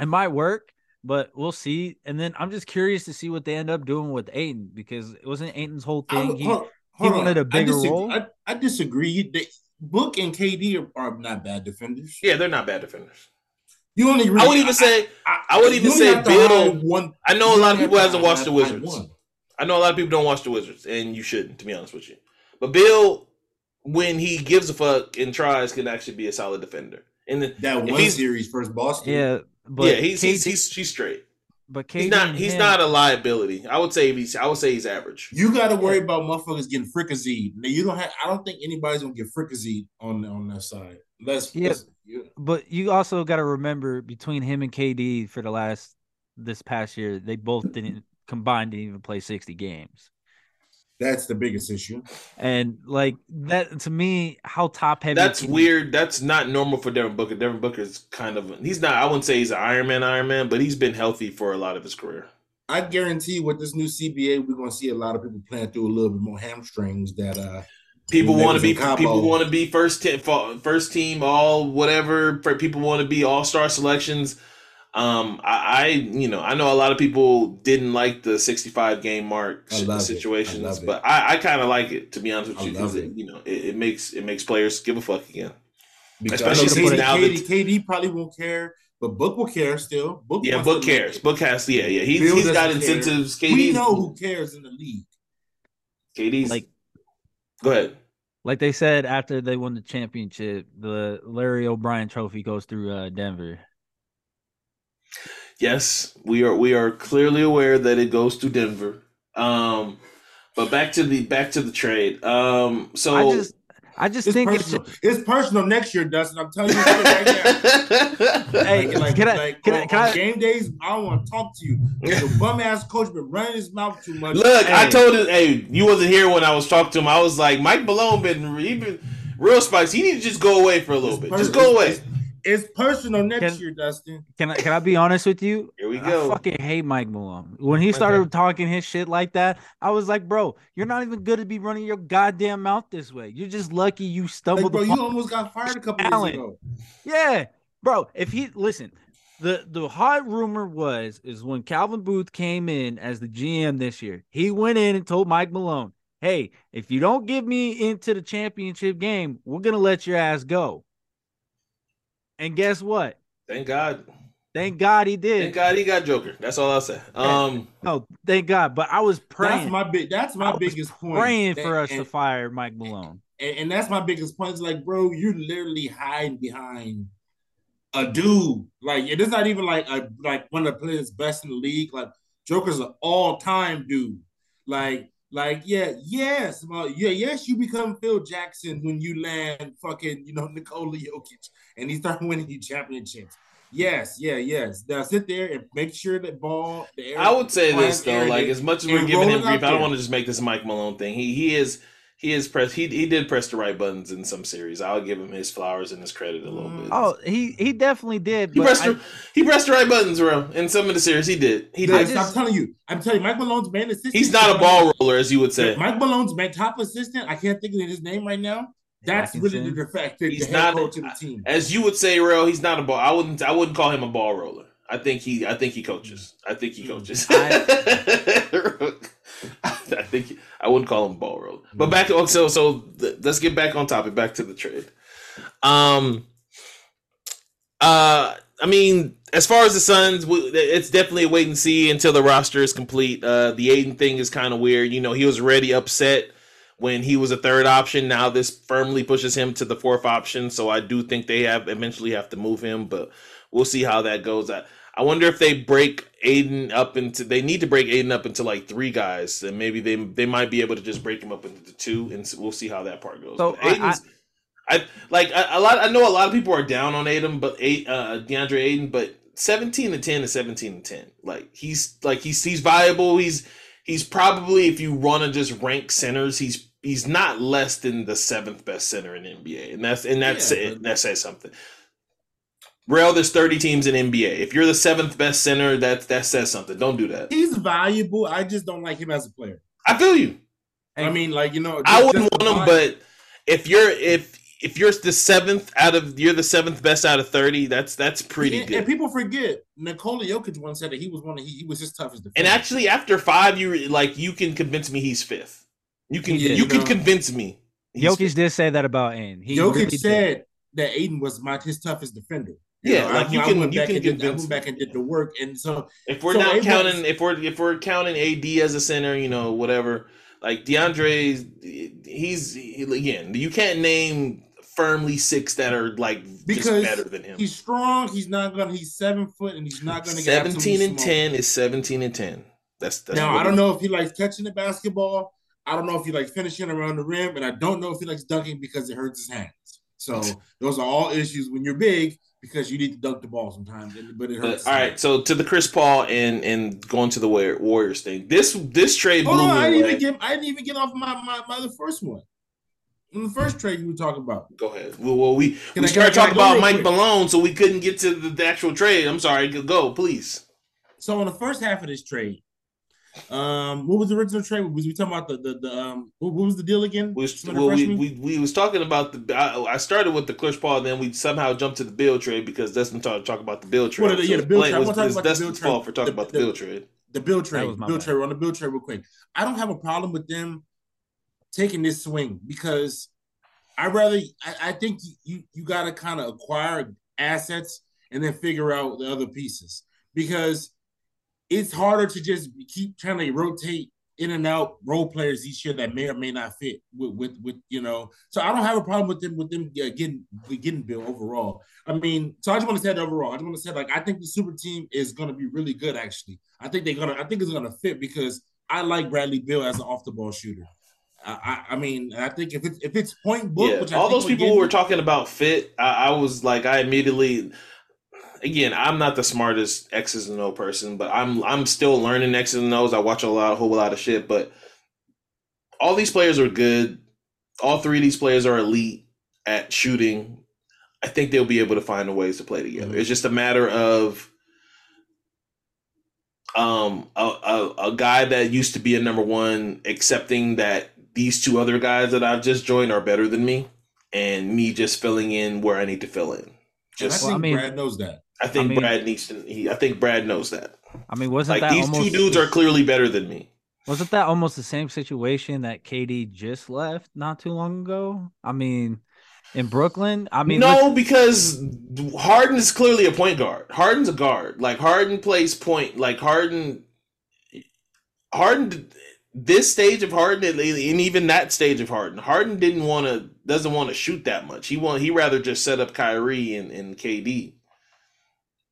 It might work, but we'll see. And then I'm just curious to see what they end up doing with Ayton because it wasn't Ayton's whole thing. He, hold he on. wanted a I bigger disagree. role. I, I disagree. They, Book and KD are, are not bad defenders. Yeah, they're not bad defenders. You only. I Really, would even say I, I would even say have to Beal- One, I know a lot of people hasn't watched the hide- hide Wizards. I know a lot of people don't watch the Wizards, and you shouldn't, to be honest with you. But Beal, when he gives a fuck and tries, can actually be a solid defender. And then, That If one he's- series first Boston. yeah, but yeah, he's, he's KD he's he's straight. but KD He's not he's him- not a liability. I would say he's I would say he's average. You got to worry about motherfuckers getting fricasseed. Now, you don't have. I don't think anybody's gonna get fricasseed on on that side. Let's. Yeah. let's- yeah. But you also got to remember between him and KD for the last this past year, they both didn't combined didn't even play 60 games. That's the biggest issue. And like that to me, how top heavy That's can you- weird. That's not normal for Devin Booker. Devin Booker's kind of he's not. I wouldn't say he's an Iron Man, Iron Man, but he's been healthy for a lot of his career. I guarantee with this new CBA, we're gonna see a lot of people playing through a little bit more hamstrings that uh people want to be people want to be first team first team all whatever people want to be all star selections. Um, I, I, you know I know a lot of people didn't like the 65 game mark situations, I but I, I kind of like it to be honest with you because you know it, it, makes it makes players give a fuck again. Because Especially now KD, that KD probably won't care. But Book will care still. Book yeah, Book cares. Book has yeah, yeah. He's, he's got incentives. KD's, we know who cares in the league. KD's like go ahead. Like they said after they won the championship, the Larry O'Brien trophy goes through uh, Denver. Yes, we are we are clearly aware that it goes to Denver. Um but back to the back to the trade. Um so I just I just it's think personal. it's, it's personal next year, Dustin. I'm telling you right now. hey, like, can I, like, can, on, I, can I, game days, I don't want to talk to you. The bum ass coach been running his mouth too much. Look, hey. I told him, hey, you wasn't here when I was talking to him. I was like, Mike Malone been he been real spicy. He need to just go away for a little it's bit. just go away. It's, it's personal next can, year, Dustin. Can I can I be honest with you? Here we go. I fucking hate Mike Malone. When he started okay. talking his shit like that, I was like, bro, you're not even good to be running your goddamn mouth this way. You're just lucky you stumbled. Like, bro, you almost got fired a couple talent. years ago. Yeah, bro. If he listen, the the hot rumor was is when Calvin Booth came in as the GM this year, he went in and told Mike Malone, "Hey, if you don't get me into the championship game, we're gonna let your ass go." And guess what? Thank God. Thank God he did. Thank God he got Joker. That's all I'll say. Um, no, thank God. But I was praying. That's my big. That's my biggest point. Praying that, for us and, to fire Mike Malone. And, and, that's my biggest point. It's like, bro, you're literally hiding behind a dude. Like it is not even like a like one of the players best in the league. Like Joker's an all time dude. Like like, yeah, yes, well, yeah, yes, you become Phil Jackson when you land fucking, you know, Nikola Jokic and he started winning you championships. Yes, yeah, yes. Now sit there and make sure that ball. I would say this though, like as much as we're giving him grief, I don't want to just make this Mike Malone thing. He he is he is press he he did press the right buttons in some series. I'll give him his flowers and his credit a little bit. Oh, he he definitely did. He pressed I, the, he pressed the right buttons, bro. In some of the series, he did. He did. Just, I'm telling you, I'm telling you, Mike Malone's main assistant. He's not a ball roller, as you would say. Mike Malone's main top assistant. I can't think of his name right now. That's really the fact that he's not coach of the team. As you would say, real, he's not a ball. I wouldn't. I wouldn't call him a ball roller. I think he. I think he coaches. I think he coaches. I, I think I wouldn't call him ball roll. But back to so so let's get back on topic. Back to the trade. Um. Uh. I mean, as far as the Suns, it's definitely a wait and see until the roster is complete. Uh, the Ayton thing is kind of weird. You know, he was already upset when he was a third option. Now this firmly pushes him to the fourth option. So I do think they have eventually have to move him, but we'll see how that goes. I, I wonder if they break Ayton up into they need to break Ayton up into like three guys, and maybe they they might be able to just break him up into two, and we'll see how that part goes. So Ayton's, I, I, like a, a, lot. I know a lot of people are down on Ayton, but eight uh, DeAndre Ayton, but seventeen to ten is seventeen to ten. Like he's like he's he's viable. He's he's probably if you want to just rank centers, he's he's not less than the seventh best center in NBA, and that's and that's yeah, it. That says something. Rell, there's 30 teams in NBA. If you're the seventh best center, that that says something. Don't do that. He's valuable. I just don't like him as a player. I feel you. I mean, like you know, I wouldn't want him, but if you're if if you're the seventh out of you're the seventh best out of 30, that's that's pretty and, good. And people forget Nikola Jokic once said that he was one of he, he was his toughest. And actually, after five, you like you can convince me he's fifth. You can yeah, you, you can convince me. Jokic fifth. did say that about Ayton. He Jokic really said did. that Ayton was my his toughest defender. Yeah, know, like I, you can you can convince. Did, I went back and did the work, and so if we're so not counting, if we're if we're counting AD as a center, you know, whatever. Like DeAndre, he's he, again. You can't name firmly six that are like because better than him. He's strong. He's not gonna. He's seven foot, and he's not gonna. Seventeen and ten is seventeen and ten. That's, that's now. I don't know if he likes catching the basketball. I don't know if he likes finishing around the rim, and I don't know if he likes dunking because it hurts his hands. So those are all issues when you're big because you need to dunk the ball sometimes, but it hurts. all right, so to the Chris Paul and and going to the Warriors thing. This this trade. Oh no, I didn't even get I didn't even get off my my, my the first one. In the first trade you were talking about. Go ahead. Well, well we can we I, started talking about Mike quick? Malone, so we couldn't get to the, the, actual trade. I'm sorry. Go, please. So in the first half of this trade, Um, what was the original trade? Was we talking about the the, the um? What, what was the deal again? We was, well, we, we, we was talking about the. I, I, started with the Chris Paul, then we somehow jumped to the Beal trade because Destin talk talk about the Beal trade. Well, the, yeah, the Beal trade. I want to talk about the Beal trade. fault for talking about the, about the, the Beal trade. The Beal trade. Beal trade. On the Beal trade, real quick. I don't have a problem with them taking this swing because I rather. I, I think you you got to kind of acquire assets and then figure out the other pieces because it's harder to just keep trying to rotate in and out role players each year that may or may not fit with with, with you know. So I don't have a problem with them with them uh, getting getting Beal overall. I mean, so I just want to say that overall. I just want to say like I think the super team is going to be really good. Actually, I think they're gonna. I think it's gonna fit because I like Bradley Beal as an off the ball shooter. I, I, mean, I think if it's if it's point book, yeah, all those people who were talking about fit, I, I was like, I immediately again, I'm not the smartest X's and O person, but I'm I'm still learning X's and O's. I watch a lot, a whole lot of shit, but all these players are good. All three of these players are elite at shooting. I think they'll be able to find a ways to play together. Mm-hmm. It's just a matter of um a, a, a guy that used to be a number one accepting that these two other guys that I've just joined are better than me, and me just filling in where I need to fill in. Just, well, I think I mean, Brad knows that. I think I mean, Brad needs to. He, I think Brad knows that. I mean, wasn't like that these almost, two dudes are clearly better than me? Wasn't that almost the same situation that KD just left not too long ago? I mean, in Brooklyn, I mean, no, because Harden is clearly a point guard. Harden's a guard. Like Harden plays point. Like Harden, Harden. This stage of Harden, and even that stage of Harden, Harden didn't want to, doesn't want to shoot that much. He want, he rather just set up Kyrie and, and KD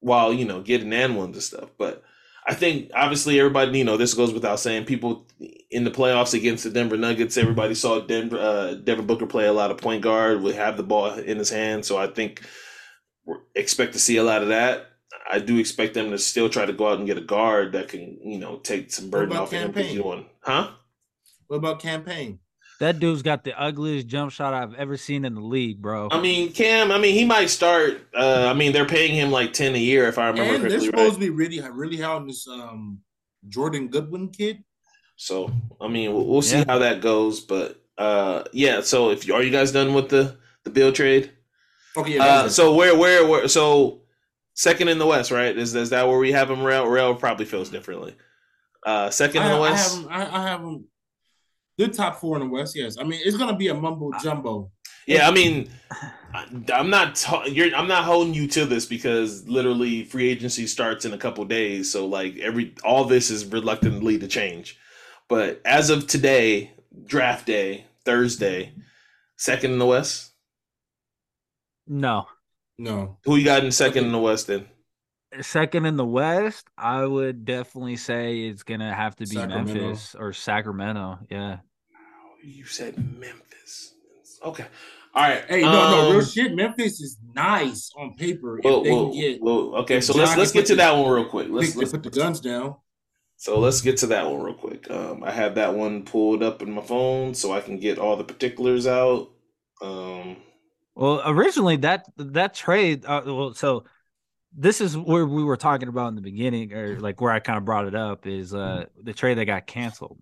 while you know getting ones and stuff. But I think obviously everybody, you know, this goes without saying. People in the playoffs against the Denver Nuggets, everybody saw Denver uh, Devin Booker play a lot of point guard, would have the ball in his hand. So I think we're expect to see a lot of that. I do expect them to still try to go out and get a guard that can, you know, take some burden off of him. Huh? What about Cam Payne? That dude's got the ugliest jump shot I've ever seen in the league, bro. I mean, Cam. I mean, he might start. Uh, I mean, they're paying him like ten a year, if I remember and correctly. They're supposed right? to be really, really high on this um, Jordan Goodwin kid. So, I mean, we'll, we'll see yeah. how that goes. But uh, yeah. So, if you, are you guys done with the the Beal trade? Okay. Yeah, uh, so where, where, where? So second in the West, right? Is is that where we have him? Rell, Rell probably feels differently. Uh, second in the West. I have him. I, I have him good top four in the West. Yes, I mean it's gonna be a mumbo jumbo. Yeah, I mean, I'm not you're I'm not holding you to this because literally free agency starts in a couple days, so like every all this is reluctantly to change. But as of today, draft day, Thursday, second in the West. No, no. Who you got in second in the West then? Second in the West, I would definitely say it's gonna have to be Sacramento. Memphis or Sacramento. Yeah. You said Memphis. Okay. All right. Hey, no, um, no, real um, shit. Memphis is nice on paper. Well, well, get, well okay, so let's let's get to that one real quick. Let's, let's put the guns down. So let's get to that one real quick. Um, I have that one pulled up in my phone so I can get all the particulars out. Um, well, originally that that trade. Uh, well, so this is where we were talking about in the beginning, or like where I kind of brought it up is uh the trade that got canceled.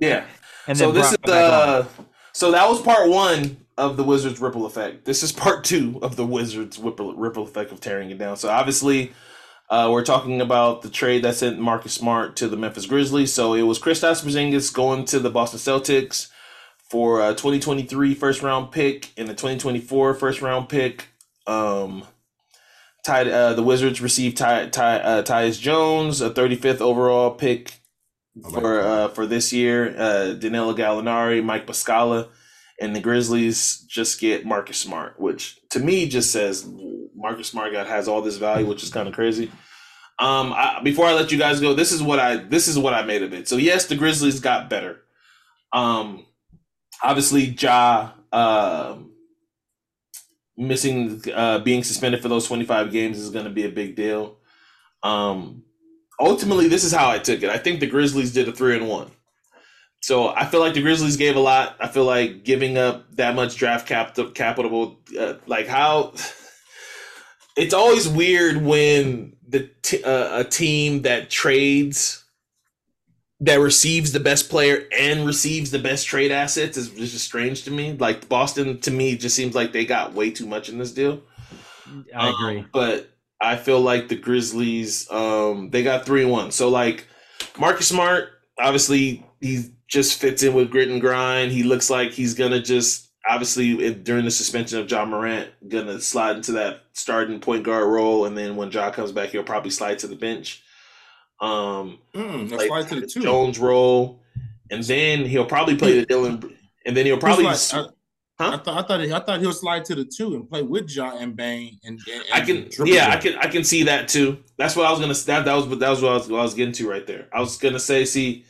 yeah, and so this is uh, so that was part one of the Wizards ripple effect. This is part two of the Wizards ripple ripple effect of tearing it down. So obviously, uh, we're talking about the trade that sent Marcus Smart to the Memphis Grizzlies. So it was Kristaps Porzingis going to the Boston Celtics for a 2023 first round pick and a 2024 first round pick. Um, Ty, uh, the Wizards received Ty, Ty, uh, Tyus Jones, a 35th overall pick for uh, for this year. Uh, Danilo Gallinari, Mike Muscala, and the Grizzlies just get Marcus Smart, which to me just says Marcus Smart got has all this value, which is kind of crazy. Um, I, before I let you guys go, this is what I this is what I made of it. So yes, the Grizzlies got better. Um, obviously, Ja. Um, missing uh, being suspended for those 25 games is going to be a big deal. Um, ultimately, this is how I took it. I think the Grizzlies did a three and one. So I feel like the Grizzlies gave a lot. I feel like giving up that much draft cap capital, uh, like how it's always weird when the t- uh, a team that trades that receives the best player and receives the best trade assets is, just strange to me. Like Boston, to me, just seems like they got way too much in this deal. I agree, um, but I feel like the Grizzlies, um, they got three and one. So like Marcus Smart, obviously he just fits in with grit and grind. He looks like he's gonna just obviously during the suspension of Ja Morant, gonna slide into that starting point guard role, and then when John comes back, he'll probably slide to the bench. Um, mm, slide to the two. Jones role, and then he'll probably play the Dillon, and then he'll probably. Like, uh, huh? I thought I thought he, I thought he'll slide to the two and play with Ja and Bane and, and, I can yeah I can I can see that too. That's what I was gonna that that was that was what I was, what I was getting to right there. I was gonna say see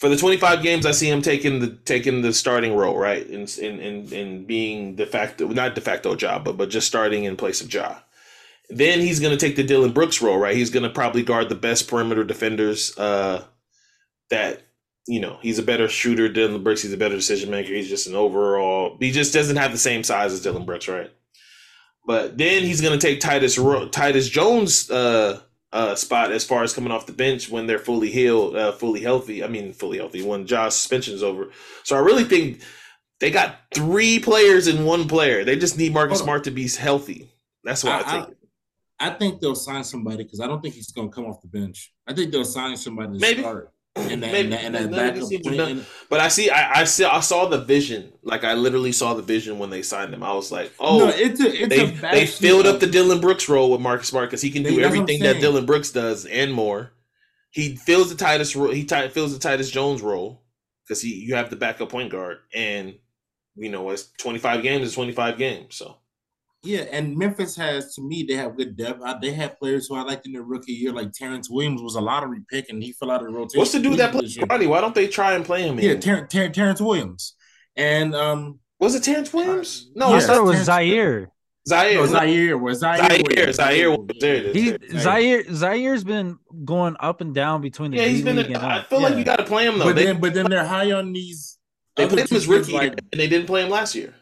for the 25 games, I see him taking the taking the starting role, right, and and and, in being de facto, not de facto job, but but just starting in place of Ja. Then he's going to take the Dillon Brooks role, right? He's going to probably guard the best perimeter defenders. Uh, that you know, he's a better shooter. Dillon Brooks, he's a better decision maker. He's just an overall. He just doesn't have the same size as Dillon Brooks, right? But then he's going to take Tyus Tyus Jones. Uh, uh, spot as far as coming off the bench when they're fully healed, uh, fully healthy. I mean, fully healthy when Ja's suspension is over. So I really think they got three players in one player. They just need Marcus Smart to be healthy. That's what I, I think. I, think they'll sign somebody because I don't think he's going to come off the bench. I think they'll sign somebody to Maybe. start. And that, Maybe, and that, and that backup but I see, I, I see, I saw the vision. Like I literally saw the vision when they signed him. I was like, oh, no, it's a, it's they, they filled up the Dillon Brooks role with Marcus Smart because he can do everything that Dillon Brooks does and more. He fills the Tyus role. He t- fills the Tyus Jones role because he you have the backup point guard, and you know it's twenty five games is twenty five games. So yeah, and Memphis has to me they have good depth. they have players who I liked in their rookie year, like Terrence Williams was a lottery pick and he fell out of the rotation. What's the dude that plays Roddy? Why don't they try and play him? Yeah, Ter- Ter- Terrence Williams, and um, was it Terrence Williams? Uh, no, yeah, I thought it was Zaire. Zaire no, Ziaire was Ziaire. Zaire, Ziaire. There it is. He, Ziaire, Ziaire's been going up and down between the. Yeah, he's been. A, I feel yeah. like you got to play him though. But they, then, but then they're high on these. They played him as rookie, like, and they didn't play him last year.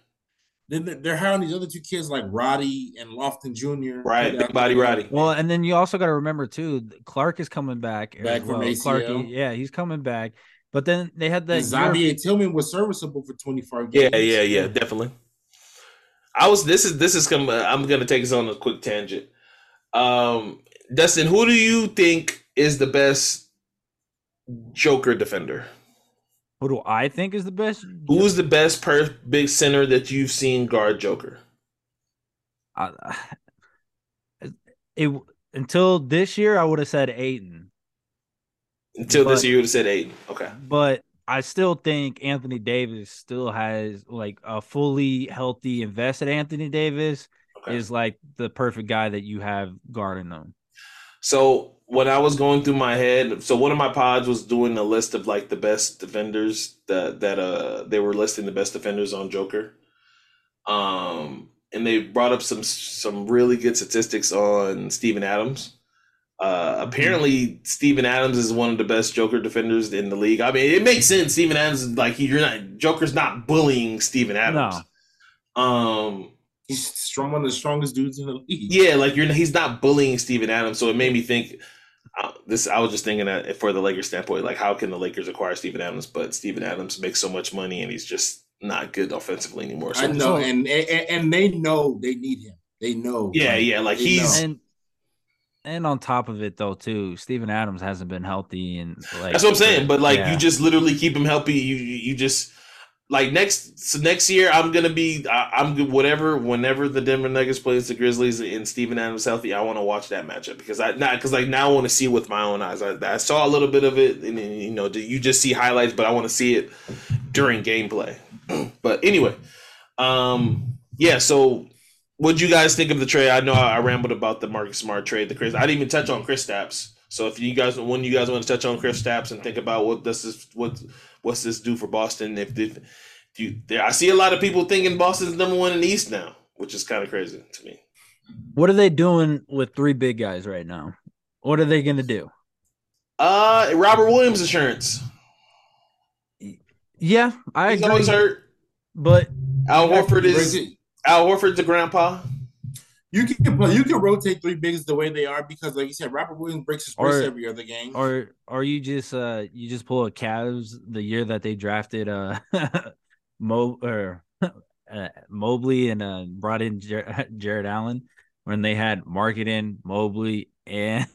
Then they're hiring these other two kids like Roddy and Lofton Jr. Right, big body Roddy. Well, and then you also got to remember too, Clarke is coming back. Back well. from ACL. yeah, he's coming back. But then they had the Xavier Tillman was serviceable for 25 games. Yeah, yeah, yeah, definitely. I was. This is this is coming. I'm gonna take us on a quick tangent. Um, Dustin, who do you think is the best Joker defender? Who do I think is the best? Who's the best per big center that you've seen guard Joker? Uh, it until this year, I would have said Ayton. Until but, this year, you would have said Ayton. Okay, but I still think Anthony Davis still has like a fully healthy, invested Anthony Davis okay. is like the perfect guy that you have guarding them. So when I was going through my head, so one of my pods was doing a list of like the best defenders that that uh they were listing the best defenders on Joker. Um and they brought up some some really good statistics on Steven Adams. Uh apparently Steven Adams is one of the best Joker defenders in the league. I mean, it makes sense. Steven Adams is like you're not Joker's not bullying Steven Adams. No. Um he's strong one of the strongest dudes in the league. Yeah, like you're he's not bullying Steven Adams, so it made me think uh, this I was just thinking that for the Lakers standpoint, like how can the Lakers acquire Steven Adams, but Steven Adams makes so much money and he's just not good offensively anymore. So I know, and, and and they know they need him. They know. Yeah, like, yeah, like he's. And, and on top of it, though, too, Steven Adams hasn't been healthy, and like that's what I'm saying. But like, yeah. you just literally keep him healthy. You you just like next so next year I'm gonna be I, am whatever whenever the Denver Nuggets plays the Grizzlies and Steven Adams healthy I want to watch that matchup. Because I not because like now I want to see it with my own eyes. I, I saw a little bit of it and you know you just see highlights but I want to see it during gameplay. But anyway um yeah so what do you guys think of the trade? I know I, I rambled about the Marcus Smart trade the Chris I didn't even touch on Kristaps so if you guys when you guys want to touch on Kristaps and think about what this is what what's this do for Boston? If, if you, there, I see a lot of people thinking Boston's number one in the East now, which is kind of crazy to me. What are they doing with three big guys right now? What are they going to do? Uh, Robert Williams insurance. Yeah, I He's agree. always hurt. But Al Horford is Al Horford's a grandpa. You can play, you can rotate three bigs the way they are because, like you said, Robert Williams breaks his wrist every other game. Or or you just uh you just pull a Cavs the year that they drafted uh Mo or uh, Mobley and uh brought in Jer- Jarrett Allen when they had Markkanen, Mobley, and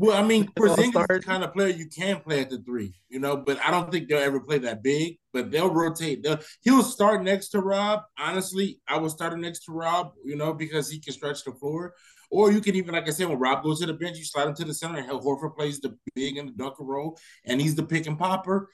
well, I mean, Porzingis is the kind of player you can play at the three, you know, but I don't think they'll ever play that big. But they'll rotate. They'll, he'll start next to Rob. Honestly, I would start him next to Rob, you know, because he can stretch the floor. Or you can even, like I said, when Rob goes to the bench, you slide him to the center, and Horford plays the big and the dunker role, and he's the pick and popper.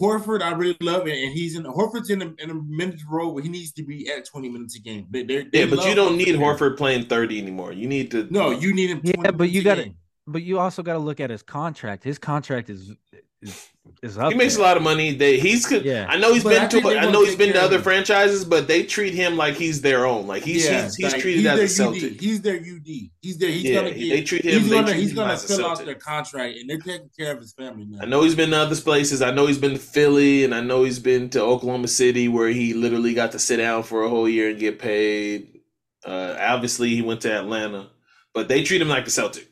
Horford, I really love it, and he's in Horford's in a, in a minute role where he needs to be at twenty minutes a game. They, they yeah, but you don't need Horford playing thirty anymore. You need to no, you need him. Yeah, but you got to, but you also got to look at his contract. His contract is is is up. He makes there. a lot of money. They he's yeah. I know he's but been I to I know he's been to other franchises, but they treat him like he's their own. Like he's yeah, he's, he's like, treated he's as a Celtic. UD. He's their UD. He's there. He's yeah, gonna get, they treat him. He's gonna he's gonna fill out their contract, and they're taking care of his family now. I know he's been to other places. I know he's been to Philly, and I know he's been to Oklahoma City, where he literally got to sit down for a whole year and get paid. Uh, obviously, he went to Atlanta, but they treat him like a Celtic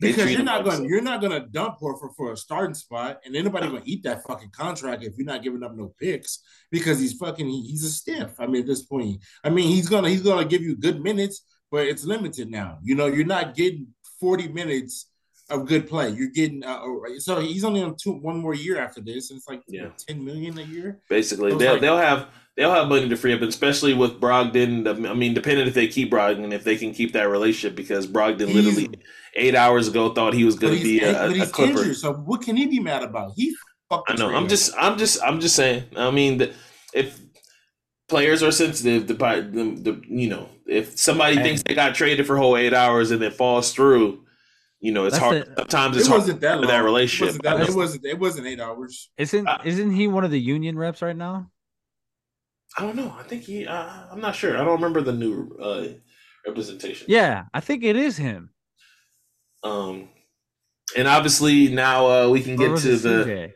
because you're not going you're not going to dump Horford for a starting spot, and anybody going to eat that fucking contract if you're not giving up no picks because he's fucking he's a stiff. I mean, at this point, I mean he's gonna he's gonna give you good minutes, but it's limited now. You know, you're not getting 40 minutes of good play. You're getting uh, so he's only on two one more year after this, and it's like yeah. 10 million a year. Basically, they'll like, they'll have they'll have money to free up, especially with Brogdon. I mean, depending if they keep Brogdon, if they can keep that relationship, because Brogdon literally eight hours ago thought he was going to be a, a Clipper. Injured, so what can he be mad about? He. I know. I'm just. I'm just. I'm just saying. I mean, the, if players are sensitive, the, the, the you know, if somebody thinks they got traded for whole eight hours and it falls through, you know, it's That's hard. Sometimes it's it wasn't hard that, that relationship. It wasn't, that, it wasn't. It wasn't eight hours. Isn't uh, Isn't he one of the union reps right now? I don't know. I think he. Uh, I'm not sure. I don't remember the new uh, representation. Yeah, I think it is him. Um, and obviously now uh, we can get to the. CJ?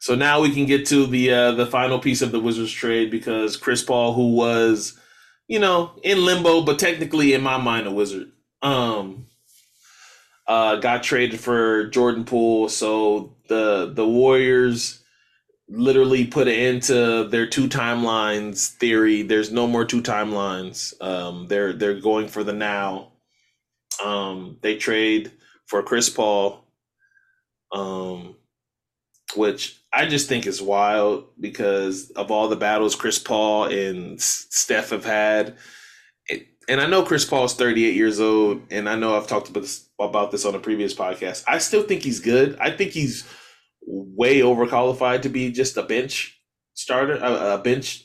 So now we can get to the uh, the final piece of the Wizards trade because Chris Paul, who was, you know, in limbo, but technically in my mind a Wizard, um, uh, got traded for Jordan Poole. So the the Warriors literally put an end to their two timelines theory. There's no more two timelines. Um, they're they're going for the now. Um, they trade for Chris Paul, um, which I just think is wild because of all the battles Chris Paul and Steph have had. It, and I know Chris Paul's 38 years old, and I know I've talked about this, about this on a previous podcast. I still think he's good. I think he's way overqualified to be just a bench starter, a, a bench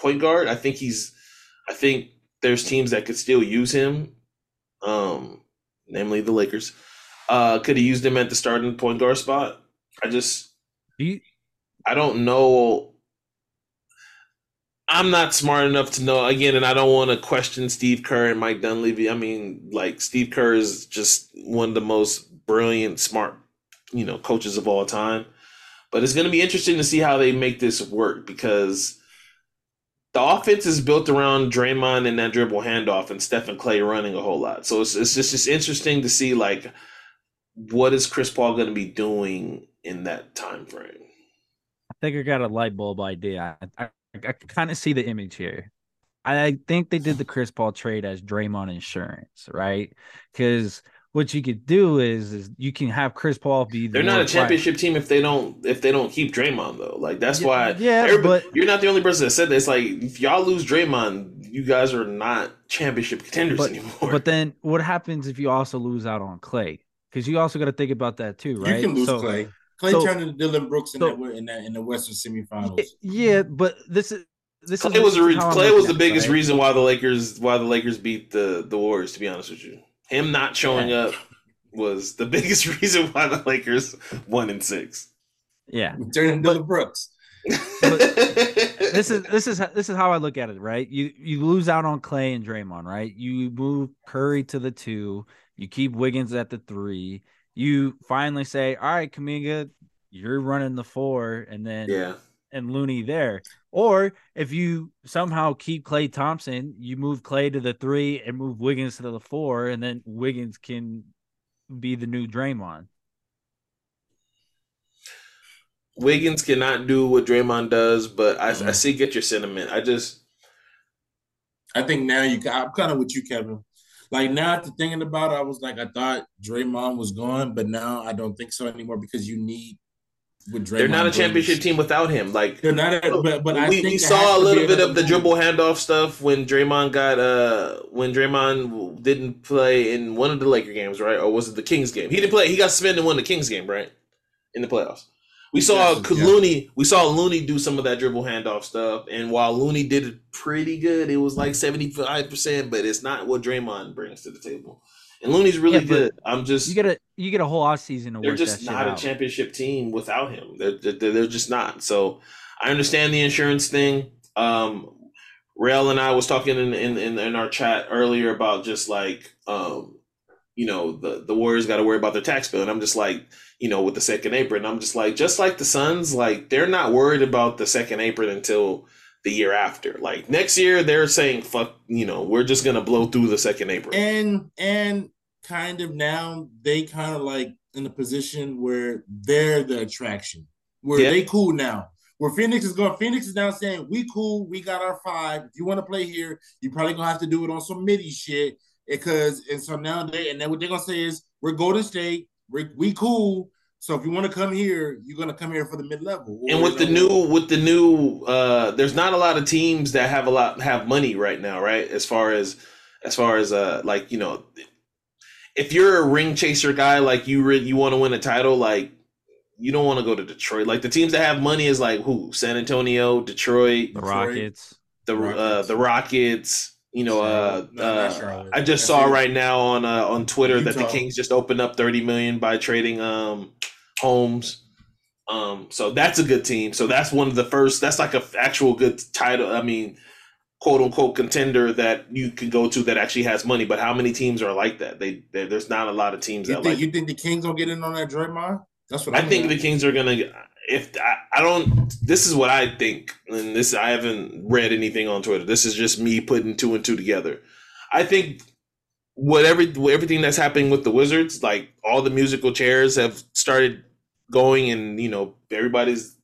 point guard. I think he's. I think there's teams that could still use him um, namely the Lakers. Uh, could have used him at the starting point guard spot. I just, I don't know. I'm not smart enough to know again, and I don't want to question Steve Kerr and Mike Dunleavy. I mean, like Steve Kerr is just one of the most brilliant, smart, you know, coaches of all time. But it's going to be interesting to see how they make this work because the offense is built around Draymond and that dribble handoff and Stephen Klay running a whole lot. So it's, it's just it's interesting to see like what is Chris Paul going to be doing in that time frame. I think I got a light bulb idea. I, I, I kind of see the image here. I think they did the Chris Paul trade as Draymond insurance, right? Because what you could do is is you can have Chris Paul be. The They're not a championship team if they don't if they don't keep Draymond though. Like that's yeah, why. Yeah, but you're not the only person that said this. Like if y'all lose Draymond, you guys are not championship contenders but, anymore. But then what happens if you also lose out on Klay? Because you also got to think about that too, right? You can lose so, Klay. Klay so, turned into Dillon Brooks in, so, that, in that in the Western semifinals. Yeah, but this is this Klay was a re- Klay was the biggest right? reason why the Lakers why the Lakers beat the the Warriors. To be honest with you, him not showing yeah. up was the biggest reason why the Lakers won in six. Yeah, turn into the Brooks. this is this is this is how I look at it, right? You you lose out on Klay and Draymond, right? You move Curry to the two, you keep Wiggins at the three. You finally say, "All right, Kuminga, you're running the four, and then yeah, and Looney there. Or if you somehow keep Klay Thompson, you move Klay to the three and move Wiggins to the four, and then Wiggins can be the new Draymond. Wiggins cannot do what Draymond does, but I, mm-hmm. I see get your sentiment. I just, I think now you, I'm kind of with you, Kevin. Like now, after thinking about it, I was like, I thought Draymond was gone, but now I don't think so anymore because you need with Draymond. They're not a championship team without him. Like they're not. A, but but we, we saw a little bit of the dribble handoff stuff when Draymond got uh when Draymond didn't play in one of the Laker games, right? Or was it the Kings game? He didn't play. He got suspended in one of the Kings game, right? In the playoffs. We saw yes, Looney. Yeah. We saw Looney do some of that dribble handoff stuff, and while Looney did it pretty good, it was like seventy five percent. But it's not what Draymond brings to the table. And Looney's really yeah, good. I'm just you get a you get a whole off season to They're just not a championship team without him. They're, they're, they're just not. So I understand the insurance thing. Um, Rell and I was talking in, in, in, in our chat earlier about just like um, you know, the, the Warriors got to worry about their tax bill. And I'm just like, you know, with the second apron, I'm just like, just like the Suns, like they're not worried about the second apron until the year after. Like next year, they're saying, fuck, you know, we're just to blow through the second apron. And, and kind of now they kind of like in a position where they're the attraction, where yeah. they cool now. Where Phoenix is going, Phoenix is now saying, we cool, we got our five. If you want to play here, you probably gonna have to do it on some MIDI shit because and so now they and then what they're gonna say is we're Golden State, we we cool. So if you want to come here, you're gonna come here for the mid level. And with the new with the new uh there's not a lot of teams that have a lot have money right now, right? As far as as far as uh like, you know, if you're a ring chaser guy like you re- you want to win a title like you don't want to go to Detroit. Like the teams that have money is like who? San Antonio, Detroit, the Rockets, the Rockets. uh the Rockets, you know, uh, uh, I just saw right now on uh, on Twitter that the Kings just opened up thirty million by trading um Holmes. Um, so that's a good team. So that's one of the first. That's like a actual good title. I mean, quote unquote contender that you can go to that actually has money. But how many teams are like that? They, there's not a lot of teams you that think, like. You think the Kings will get in on that Draymond? That's what I'm i think. The Kings are gonna if I, I, don't this is what i think and this i haven't read anything on twitter this is just me putting two and two together i think whatever everything that's happening with the wizards like all the musical chairs have started going and you know everybody's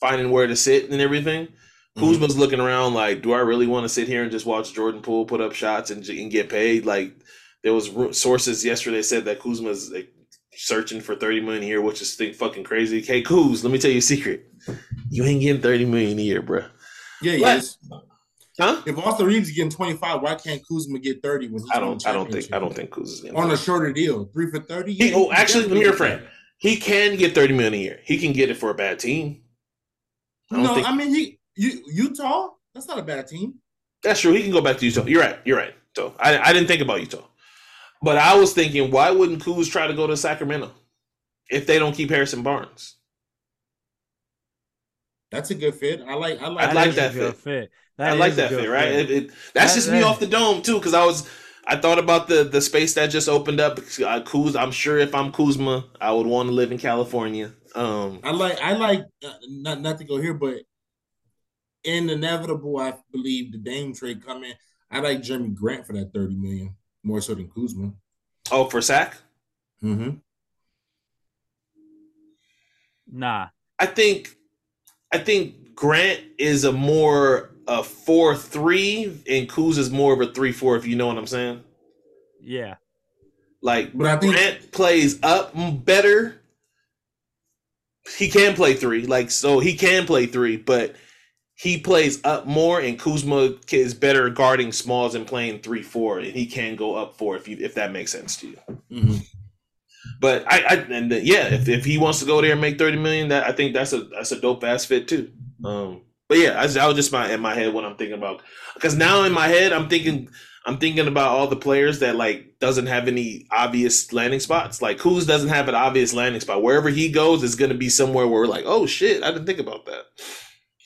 finding where to sit and everything mm-hmm. Kuzma's looking around like, do I really want to sit here and just watch Jordan Poole put up shots and, and get paid? Like, there was sources yesterday said that Kuzma's like, searching for 30 million a year, which is think fucking crazy. Hey, Kuz, let me tell you a secret. You ain't getting 30 million a year, bro. Yeah, yes. Huh? If Austin Reaves is getting 25, why can't Kuzma get 30 when I don't I don't think I don't think Kuz is getting on 30. a shorter deal. Three for 30. He, oh, actually, let me hear a friend. He can get 30 million a year. He can get it for a bad team. I no, think... I mean he you Utah, that's not a bad team. That's true. He can go back to Utah. You're right. You're right. So I, I didn't think about Utah. But I was thinking, why wouldn't Kuz try to go to Sacramento if they don't keep Harrison Barnes? That's a good fit. I like. I like. I like that fit. fit. That I like that fit. Right. It, it, that's that, just me off the dome too, because I was. I thought about the the space that just opened up. Uh, Kuz, I'm sure if I'm Kuzma, I would want to live in California. Um, I like. I like. Uh, not not to go here, but in inevitable, I believe the Dame trade coming. I like Jerami Grant for that thirty million more so than Kuzma. Oh, for sack. Mm-hmm. Nah. I think I think Grant is a more a four three and Kuz is more of a three four, if you know what I'm saying. Yeah. Like but I think Grant plays up better. He can play three, like so he can play three, but he plays up more, and Kuzma is better guarding smalls and playing three four, and he can go up four if you if that makes sense to you. Mm-hmm. But I, I and the, yeah, if, if he wants to go there and make thirty million, that I think that's a that's a dope ass fit too. Um, but yeah, I, was just my in my head what I'm thinking about because now in my head I'm thinking I'm thinking about all the players that like doesn't have any obvious landing spots. Like Kuz doesn't have an obvious landing spot. Wherever he goes is going to be somewhere where we're like, oh shit, I didn't think about that.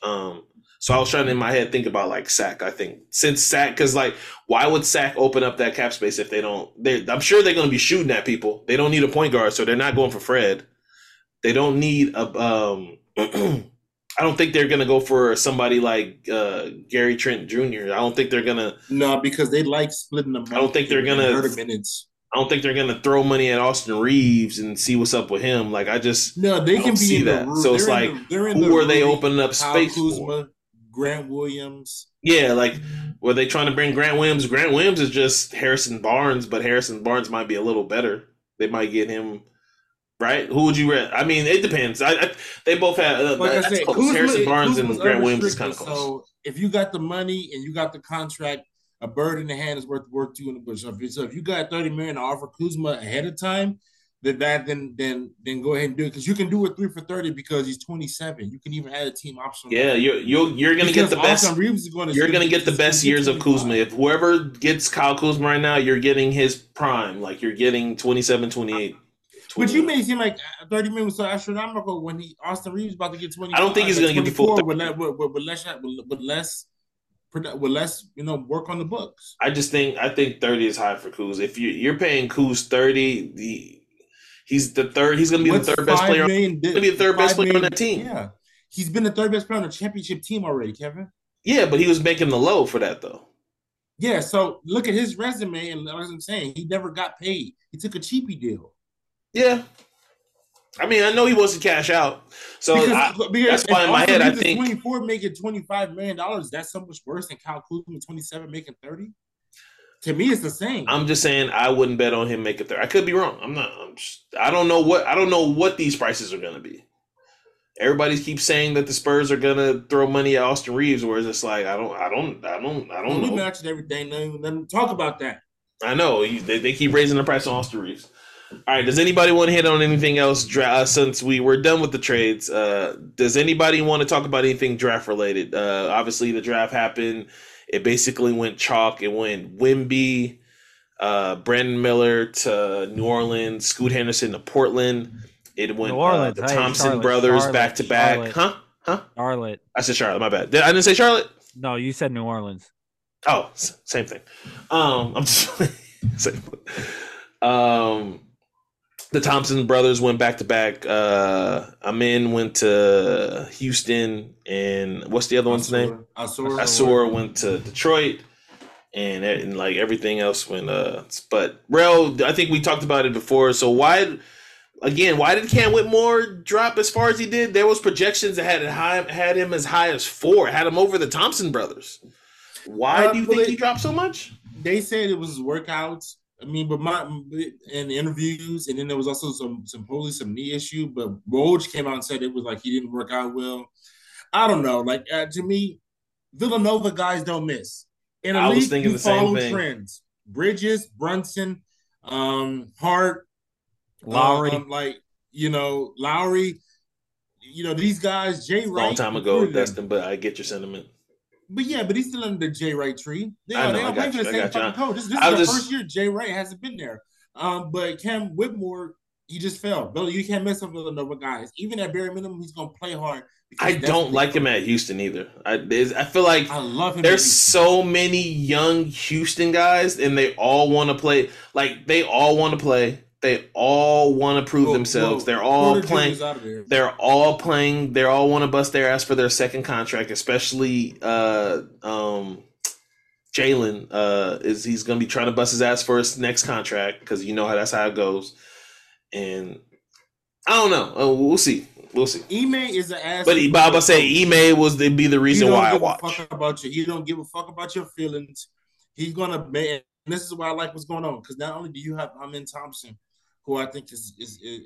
Um, so I was trying to in my head think about like Sac. I think since Sac, because like, why would Sac open up that cap space if they don't? They, I'm sure they're going to be shooting at people. They don't need a point guard, so they're not going for Fred. They don't need a um I don't think they're gonna go for somebody like uh, Gary Trent Jr. I don't think they're gonna. No, because they like splitting them. I don't think they're gonna. minutes. I don't think they're gonna throw money at Austin Reaves and see what's up with him. Like I just no, they can see that. The, so it's like the, who are they opening up space Kuzma, for? Grant Williams. Yeah, like were they trying to bring Grant Williams? Grant Williams is just Harrison Barnes, but Harrison Barnes might be a little better. They might get him right? Who would you read? I mean, it depends. I, I they both have uh, like I said, Kuzma, Harrison Barnes and Grant Williams is kind of close. So if you got the money and you got the contract, a bird in the hand is worth worth two in the bush. So if, so if you got thirty million to offer Kuzma ahead of time, then that then then then go ahead and do it because you can do it three for thirty because he's twenty seven. You can even add a team option. Yeah, you're you're, you're gonna because get the best. Reaves is going to you're gonna get the best years of Kuzma. If whoever gets Kyle Kuzma right now, you're getting his prime. Like you're getting 27, 28. But you made it seem like uh, 30 million was so astronomical when he Austin Reaves about to get 20. I don't think he's going to get the full. With, with, with, with less, with, less, with less, you know, work on the books. I just think I think 30 is high for Kuz. If you you're paying Kuz 30, the he's the third. He's going to be the third best player. Million, going to be the third best player million, on that team. Yeah, he's been the third best player on the championship team already, Kevin. Yeah, but he was making the low for that though. Yeah, so look at his resume, and as I'm saying, he never got paid. He took a cheapy deal. Yeah. I mean, I know he wants to cash out, so because, I, because that's why in my head I think twenty-four making twenty-five million dollars. That's so much worse than Kyle Kuzma twenty-seven making thirty. To me, it's the same. I'm just saying I wouldn't bet on him making thirty. I could be wrong. I'm not. I'm just, I don't know what I don't know what these prices are going to be. Everybody keeps saying that the Spurs are going to throw money at Austin Reaves, whereas it's like I don't, I don't, I don't, I don't well, know. We mentioned everything. Let them talk about that. I know they, they keep raising the price on Austin Reaves. All right. Does anybody want to hit on anything else dra- uh, since we were done with the trades? Uh, does anybody want to talk about anything draft related? Uh, obviously, the draft happened. It basically went chalk. It went Wemby, uh, Brandon Miller to New Orleans, Scoot Henderson to Portland. It went Orleans, uh, the Thompson hey, brothers back to back. Huh? Huh? Charlotte. I said Charlotte. My bad. Did, I didn't say Charlotte. No, you said New Orleans. Oh, same thing. Um, I'm just same. Um, the Thompson brothers went back to back. Uh, Amen went to Houston, and what's the other one's name? Ausar. Ausar went to Detroit, and, and like everything else went. Uh, but Rell, I think we talked about it before. So why, again, why did Cam Whitmore drop as far as he did? There was projections that had it high, had him as high as four, had him over the Thompson brothers. Why uh, do you think he dropped so much? They said it was workouts I mean, but my in interviews, and then there was also some some probably some knee issue. But Woj came out and said it was like he didn't work out well. I don't know. Like uh, to me, Villanova guys don't miss. In a league, you follow trends. Bridges, Brunson, um, Hart, Lowry, um, like you know Lowry. You know these guys. Jay Wright. Long time ago, Destin, but I get your sentiment. But yeah, but he's still under the Jay Wright tree. They, I know, they don't play for the same fucking coach. This, this is the just... first year Jay Wright hasn't been there. Um, but Cam Whitmore, he just fell. Bill, you can't mess up with another guys. Even at bare minimum, he's gonna play hard. I don't like him at Houston either. I I feel like I love him. There's so many young Houston guys, and they all want to play. Like they all want to play. They all want to prove themselves. They're all playing. They're all playing. They all want to bust their ass for their second contract, especially uh, um, Jalen. Uh, is he's going to be trying to bust his ass for his next contract because you know how that's how it goes. And I don't know. Uh, we'll see. We'll see. Ime is an ass. But Bob, I say Ime was the, be the reason why I watch. fuck about you. He don't give a fuck about your feelings. He's gonna man. This is why I like what's going on because not only do you have Amen Thompson who I think is is is,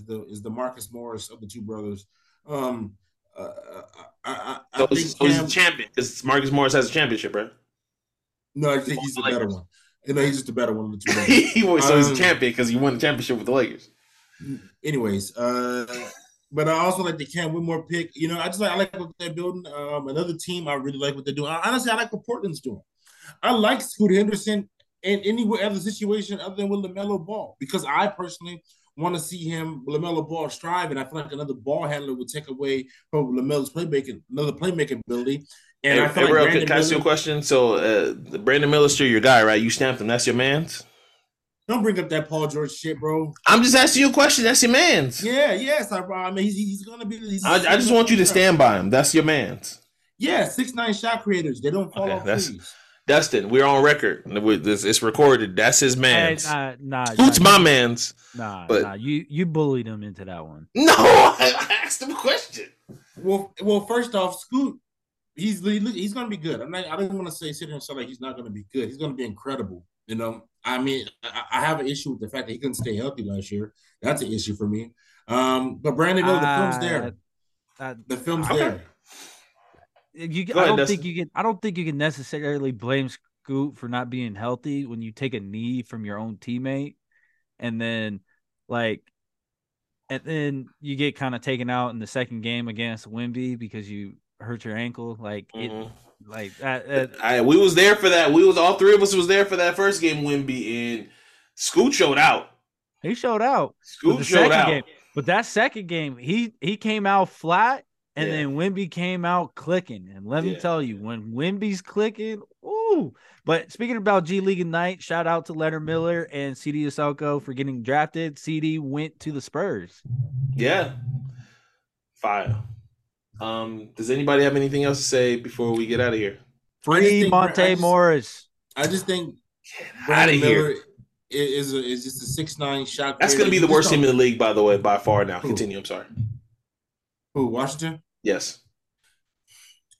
is the is the Marcus Morris of the two brothers. Um, uh, I, I, I so, think so he's a champion because Marcus Morris has a championship, right? No, I think he's the better one. You know, he's just the better one of the two. he was, so he's a um, champion because he won the championship with the Lakers. Anyways, uh, but I also like the Cam Whitmore pick. You know, I just like I like what they're building. Um, another team I really like what they're doing. Honestly, I like what Portland's doing. I like Scoot Henderson in any other situation other than with LaMelo Ball because I personally want to see him LaMelo Ball strive, and I feel like another ball handler would take away from LaMelo's playmaking, another playmaking ability. And hey, I feel hey, like can, can I ask you a question? So, uh, Brandon Miller's your guy, right? You stamped him. That's your man's. Don't bring up that Paul George shit, bro. I'm just asking you a question. That's your man's. Yeah, yes, I, I mean he's, he's gonna be. He's, I, I just want you to stand by him. That's your man's. Yeah, six nine shot creators. They don't fall okay, off that's, trees. Dustin, we're on record. It's recorded. That's his man's. Hey, nah, nah, Who's nah, my man's? Nah, but nah, you you bullied him into that one. No, I asked him a question. Well, well, first off, Scoot, he's he's going to be good. I'm not, I don't want to say sit here and say like he's not going to be good. He's going to be incredible. You know, I mean, I, I, have an issue with the fact that he couldn't stay healthy last year. That's an issue for me. Um, but Brandon Miller, the film's there. Uh, the film's okay. there. You, I don't think you can. I don't think you can necessarily blame Scoot for not being healthy when you take a knee from your own teammate, and then like, and then you get kind of taken out in the second game against Wemby because you hurt your ankle. Like mm-hmm. it, like that. Uh, I, we was there for that. We was all three of us was there for that first game. Wemby and Scoot showed out. He showed out. Scoot showed out. Game, but that second game, he he came out flat and yeah. then Wemby came out clicking. And let yeah. me tell you, when Wemby's clicking, ooh. But speaking about G League Ignite, shout out to Leonard Miller and Sidy Cissoko for getting drafted. CD went to the Spurs. Yeah. Fire. Um, does anybody have anything else to say before we get out of here? Free Monte I just, Morris. I just think get out of here is a, is just a six nine shot. That's going to be the worst team in the league, by the way, by far. Now, Who? continue. I'm sorry. Who Washington? Yes.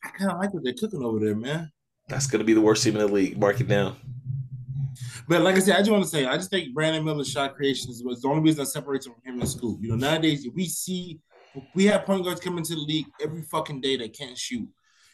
I kind of like what they're cooking over there, man. That's going to be the worst team in the league. Mark it down. But like I said, I just want to say, I just think Brandon Miller's shot creations was the only reason that separates him from him in school. You know, nowadays we see we have point guards coming to the league every fucking day that can't shoot.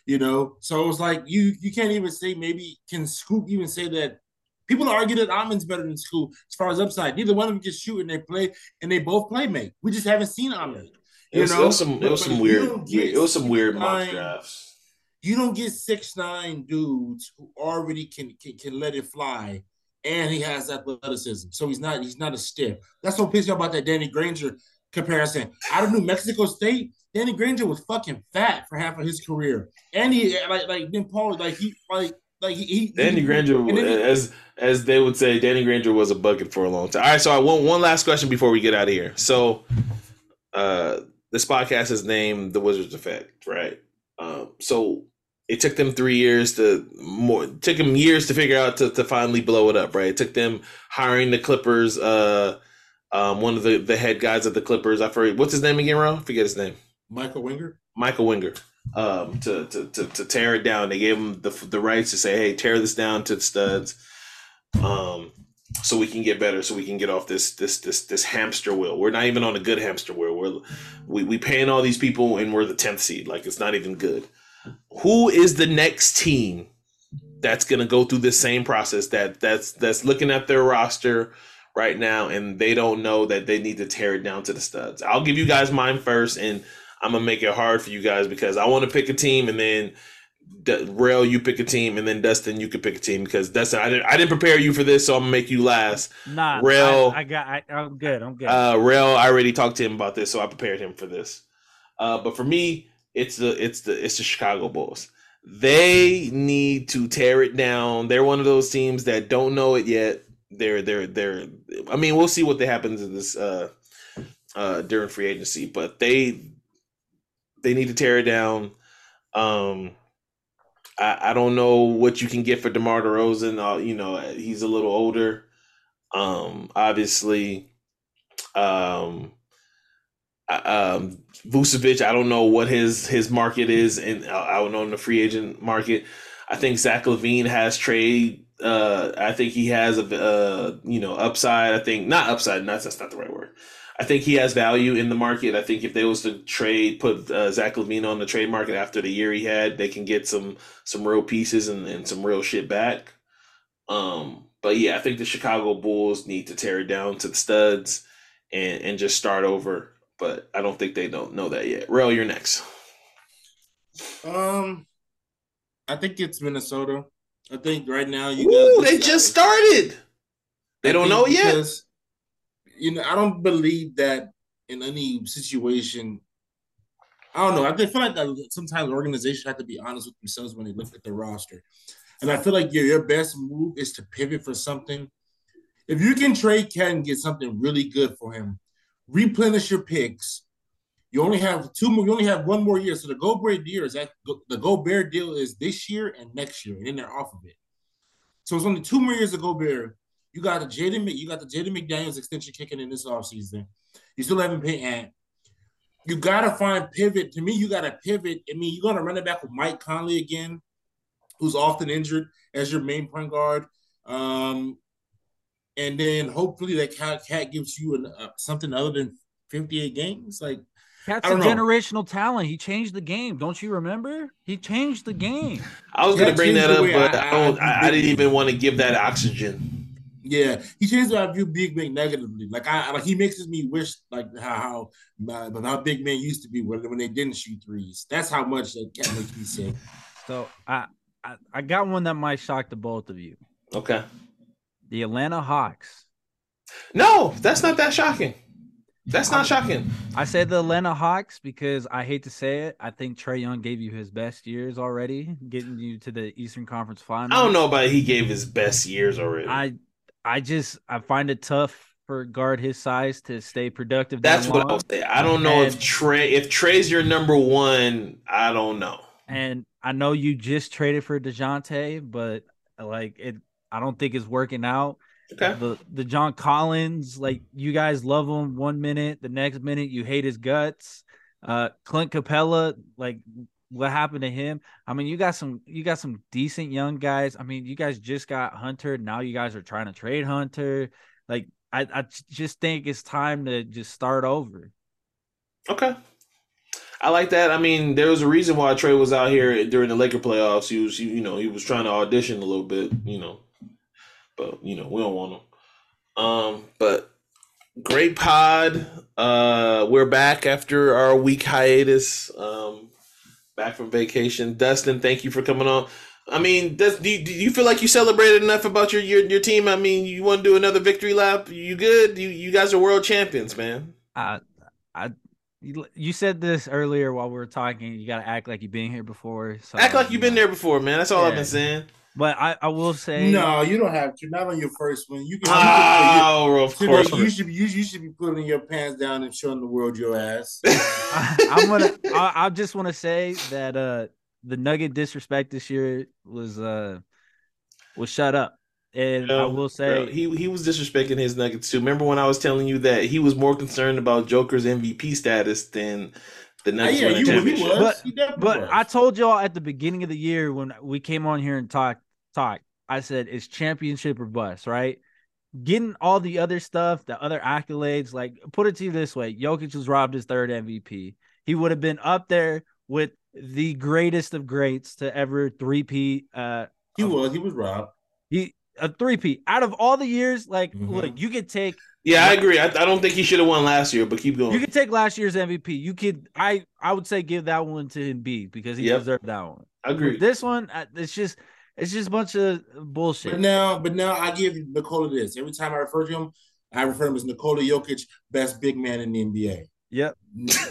You know, so it's like you you can't even say maybe can Scoot even say that people argue that Amen's better than Scoot as far as upside. Neither one of them can shoot and they play and they both play make. We just haven't seen Amon. It was, know, it was some it was some weird it was some weird mock drafts. You don't get six nine dudes who already can, can can let it fly, and he has athleticism. So he's not he's not a stiff. That's what pisses me about that Danny Granger comparison. Out of New Mexico State, Danny Granger was fucking fat for half of his career, and he like like then Paul like he like like he, Danny Granger, he, as as they would say, Danny Granger was a bucket for a long time. All right, so I want one last question before we get out of here. So, uh, this podcast is named the Wizards Effect, right? Um, so it took them three years to more took them years to figure out to, to finally blow it up, right? It took them hiring the Clippers, uh, um, one of the, the head guys of the Clippers. I forget what's his name again, Ron? Forget his name. Michael Winger. Michael Winger. Um, to, to to to tear it down. They gave him the the rights to say, "Hey, tear this down to the studs." Um, so we can get better so we can get off this this this this hamster wheel. We're not even on a good hamster wheel. We're we, we paying all these people and we're the 10th seed. Like it's not even good. Who is the next team that's going to go through the same process that that's that's looking at their roster right now and they don't know that they need to tear it down to the studs? I'll give you guys mine first and i'm to make it hard for you guys because i want to pick a team and then Rell, you pick a team, and then Dustin, you could pick a team because Dustin, I didn't, I didn't prepare you for this, so I'm gonna make you last. Nah, Rell, I, I got, I, am good, I'm good. Uh, Rell, I already talked to him about this, so I prepared him for this. Uh, but for me, it's the, it's the, it's the Chicago Bulls. They need to tear it down. They're one of those teams that don't know it yet. They're, they're, they're. I mean, we'll see what happens in this uh, uh, during free agency, but they, they need to tear it down. Um I, I don't know what you can get for DeMar DeRozan. Uh, you know, he's a little older. Um, obviously, um, um, Vucevic. I don't know what his his market is, and I don't know in the free agent market. I think Zach LaVine has trade. Uh, I think he has a uh, you know upside. I think not upside. Not that's not the right word. I think he has value in the market. I think if they was to trade, put uh, Zach LaVine on the trade market after the year he had, they can get some some real pieces and, and some real shit back. Um, but yeah, I think the Chicago Bulls need to tear it down to the studs and and just start over. But I don't think they don't know that yet. Rell, you're next. Um, I think it's Minnesota. I think right now you. Ooh, they just started. They I don't know yet you know, I don't believe that in any situation. I don't know. I feel like sometimes organizations have to be honest with themselves when they look at the roster, and I feel like your your best move is to pivot for something. if you can trade Ken, get something really good for him, replenish your picks. You only have two more. You only have one more year. So the Gobert deal is that the Gobert deal is this year and next year, and then they're off of it. So it's only two more years of Gobert. You got the Jaden, you got the Jaden McDaniels extension kicking in this offseason. You still haven't paid Ant. You gotta find pivot. To me, you gotta pivot. I mean, you're gonna run it back with Mike Conley again, who's often injured as your main point guard. Um, and then hopefully that cat, cat gives you an, uh, something other than 58 games. Like Cat's a know. generational talent. He changed the game. Don't you remember? He changed the game. I was going to bring that up, but I, I, I, I, didn't even want to give that oxygen. Yeah, he changes how I view Big Man negatively. Like I, like he makes me wish like how how, how big men used to be when, when they didn't shoot threes. That's how much that cat makes me sick. So I, I I got one that might shock the both of you. Okay. The Atlanta Hawks. No, that's not that shocking. That's not shocking. I say the Atlanta Hawks because I hate to say it. I think Trae Young gave you his best years already, getting you to the Eastern Conference Final. I don't know about he gave his best years already. I I just I find it tough for guard his size to stay productive. That's that what I was saying. I don't know and, if Trae if Trae's your number one. I don't know. And I know you just traded for Dejounte, but like it, I don't think it's working out. Okay. The the John Collins, like you guys love him one minute, the next minute you hate his guts. Uh, Clint Capela, like what happened to him? I mean, you got some you got some decent young guys. I mean, you guys just got Hunter. Now you guys are trying to trade Hunter. Like, I, I just think it's time to just start over. Okay. I like that. I mean, there was a reason why Trae was out here during the Laker playoffs. He was, you know, he was trying to audition a little bit, you know, but you know, we don't want him. Um, but great pod. Uh, we're back after our week hiatus. Um, back from vacation. Dustin, thank you for coming on. I mean, does, do, you, do you feel like you celebrated enough about your, your your team? I mean, you want to do another victory lap? You good? You you guys are world champions, man. I I you said this earlier while we were talking. You got to act like you've been here before. So, act like you've been there before, man. That's all yeah. I've been saying. But I, I will say no, you don't have to. Not on your first one. You can. Oh, you, of course. You should be. You, you, should be putting your pants down and showing the world your ass. I, am gonna. I, I just want to say that uh the Nugget disrespect this year was uh was shut up. And I will say bro, he he was disrespecting his Nuggets too. Remember when I was telling you that he was more concerned about Joker's MVP status than the Nuggets uh, yeah, championship. Was. But, but I told y'all at the beginning of the year when we came on here and talked talk, I said it's championship or bust, right? Getting all the other stuff, the other accolades, like put it to you this way: Jokic was robbed his third MVP. He would have been up there with the greatest of greats to ever three P. Uh, he was. He was robbed. He a three P out of all the years. Like, mm-hmm. look, you could take yeah, I agree. I, I don't think he should have won last year, but keep going. You could take last year's MVP. You could, I, I would say give that one to Embiid because he yep. deserved that one. I agree. But this one, it's just, it's just a bunch of bullshit. But now, but now I give Nikola this. Every time I refer to him, I refer to him as Nikola Jokic, best big man in the NBA. Yep.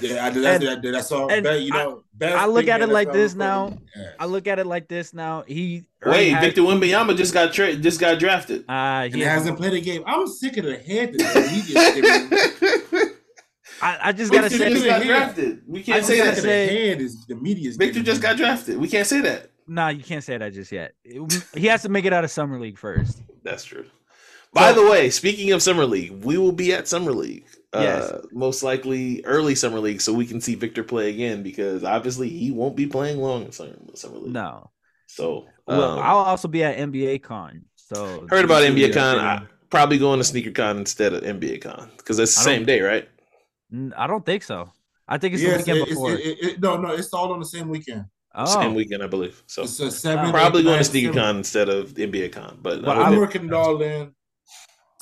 Yeah, I, that's, and, that's all. you know, I, I look at it like this now. Yeah. I look at it like this now. He wait, had, Victor Wembanyama just got tra- just got drafted. Uh, he hasn't played a game. I'm sick of the head that he just. I, I just gotta say, just got drafted. We can't say that. Say, head is the media's. Victor just got drafted. We can't say that. No, nah, you can't say that just yet. He has to make it out of summer league first. That's true. By the way, speaking of summer league, we will be at summer league. Yes. Uh, most likely early summer league, so we can see Victor play again because obviously he won't be playing long in summer, summer league. No. So well, um, I'll also be at NBA Con. So heard about NBA Con. I, probably going to Sneaker Con instead of NBA Con because it's the same day, right? I don't think so. I think it's yes, the weekend it, before. It, it, no, no, it's all on the same weekend. Oh. Same weekend, I believe. So seven, probably going to Sneaker Con instead of NBA Con. But, but I'm working it all in.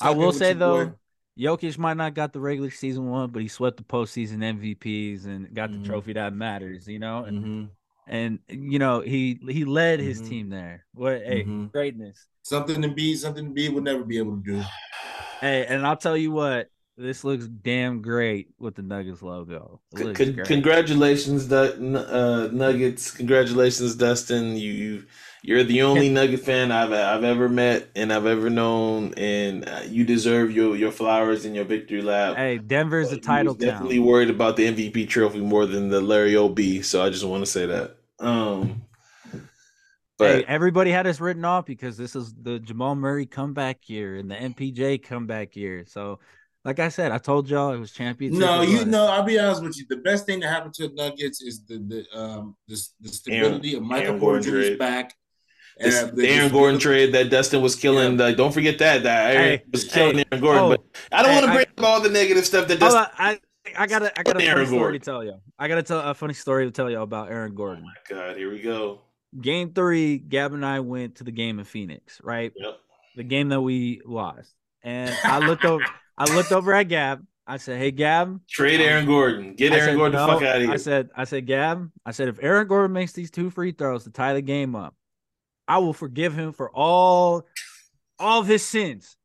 I will say though, boy. Jokic might not got the regular season one, but he swept the postseason MVPs and got mm-hmm. the trophy that matters. You know, and mm-hmm. and you know he he led his mm-hmm. team there. What hey mm-hmm. greatness. Something to be, something to be would never be able to do. Hey, and I'll tell you what, this looks damn great with the Nuggets logo. Con- congratulations, uh, Nuggets! Congratulations, Dustin. You you You're the only Nugget fan I've I've ever met and I've ever known, and uh, you deserve your your flowers and your victory lap. Hey, Denver's a title town. Definitely worried about the MVP trophy more than the Larry Ob. So I just want to say that. Um, but hey, everybody had us written off because this is the Jamal Murray comeback year and the MPJ comeback year. So like I said, I told y'all it was championship. No, you know, I'll be honest with you. The best thing that happened to the Nuggets is the the um the, the stability Aaron, of Michael Porter back. The Aaron Gordon trade that Dustin was killing. Yeah. don't forget that that Aaron hey, was killing hey, Aaron Gordon. Oh, but I don't hey, want to bring up all the negative stuff that Dustin. I, I got I got a funny story Gordon. to tell you. I got to tell a funny story to tell you about Aaron oh Gordon. Oh my god, here we go. Game three, Gab and I went to the game in Phoenix, right? Yep. The game that we lost, and I looked over. I looked over at Gab. I said, "Hey, Gab, trade Aaron Gordon. Get Aaron said, Gordon no. the fuck out of here." I said, "I said, Gab, I said if Aaron Gordon makes these two free throws to tie the game up, I will forgive him for all, all of his sins.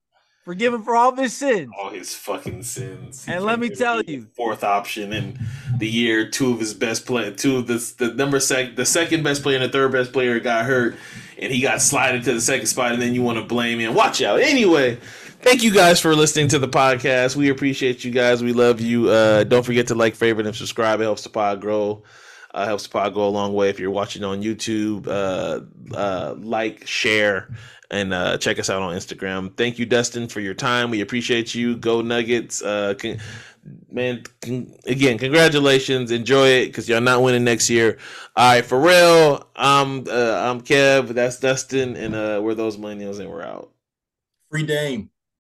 Forgive him for all of his sins. All his fucking sins. He and let me tell you, fourth option in the year, two of his best play, two of the the number sec, the second best player and the third best player got hurt, and he got slided to the second spot, and then you want to blame him. Watch out. Anyway." thank you guys for listening to the podcast. We appreciate you guys. We love you. Uh, don't forget to like, favorite, and subscribe. It helps the pod grow. Uh, helps the pod go a long way. If you're watching on YouTube, uh, uh, like, share, and uh, check us out on Instagram. Thank you, Dustin, for your time. We appreciate you. Go Nuggets. Uh, con- man, con- again, congratulations. Enjoy it because y'all not winning next year. All right, for real. I'm I'm Kev. That's Dustin, and we're those millennials, and we're out. Free Dame.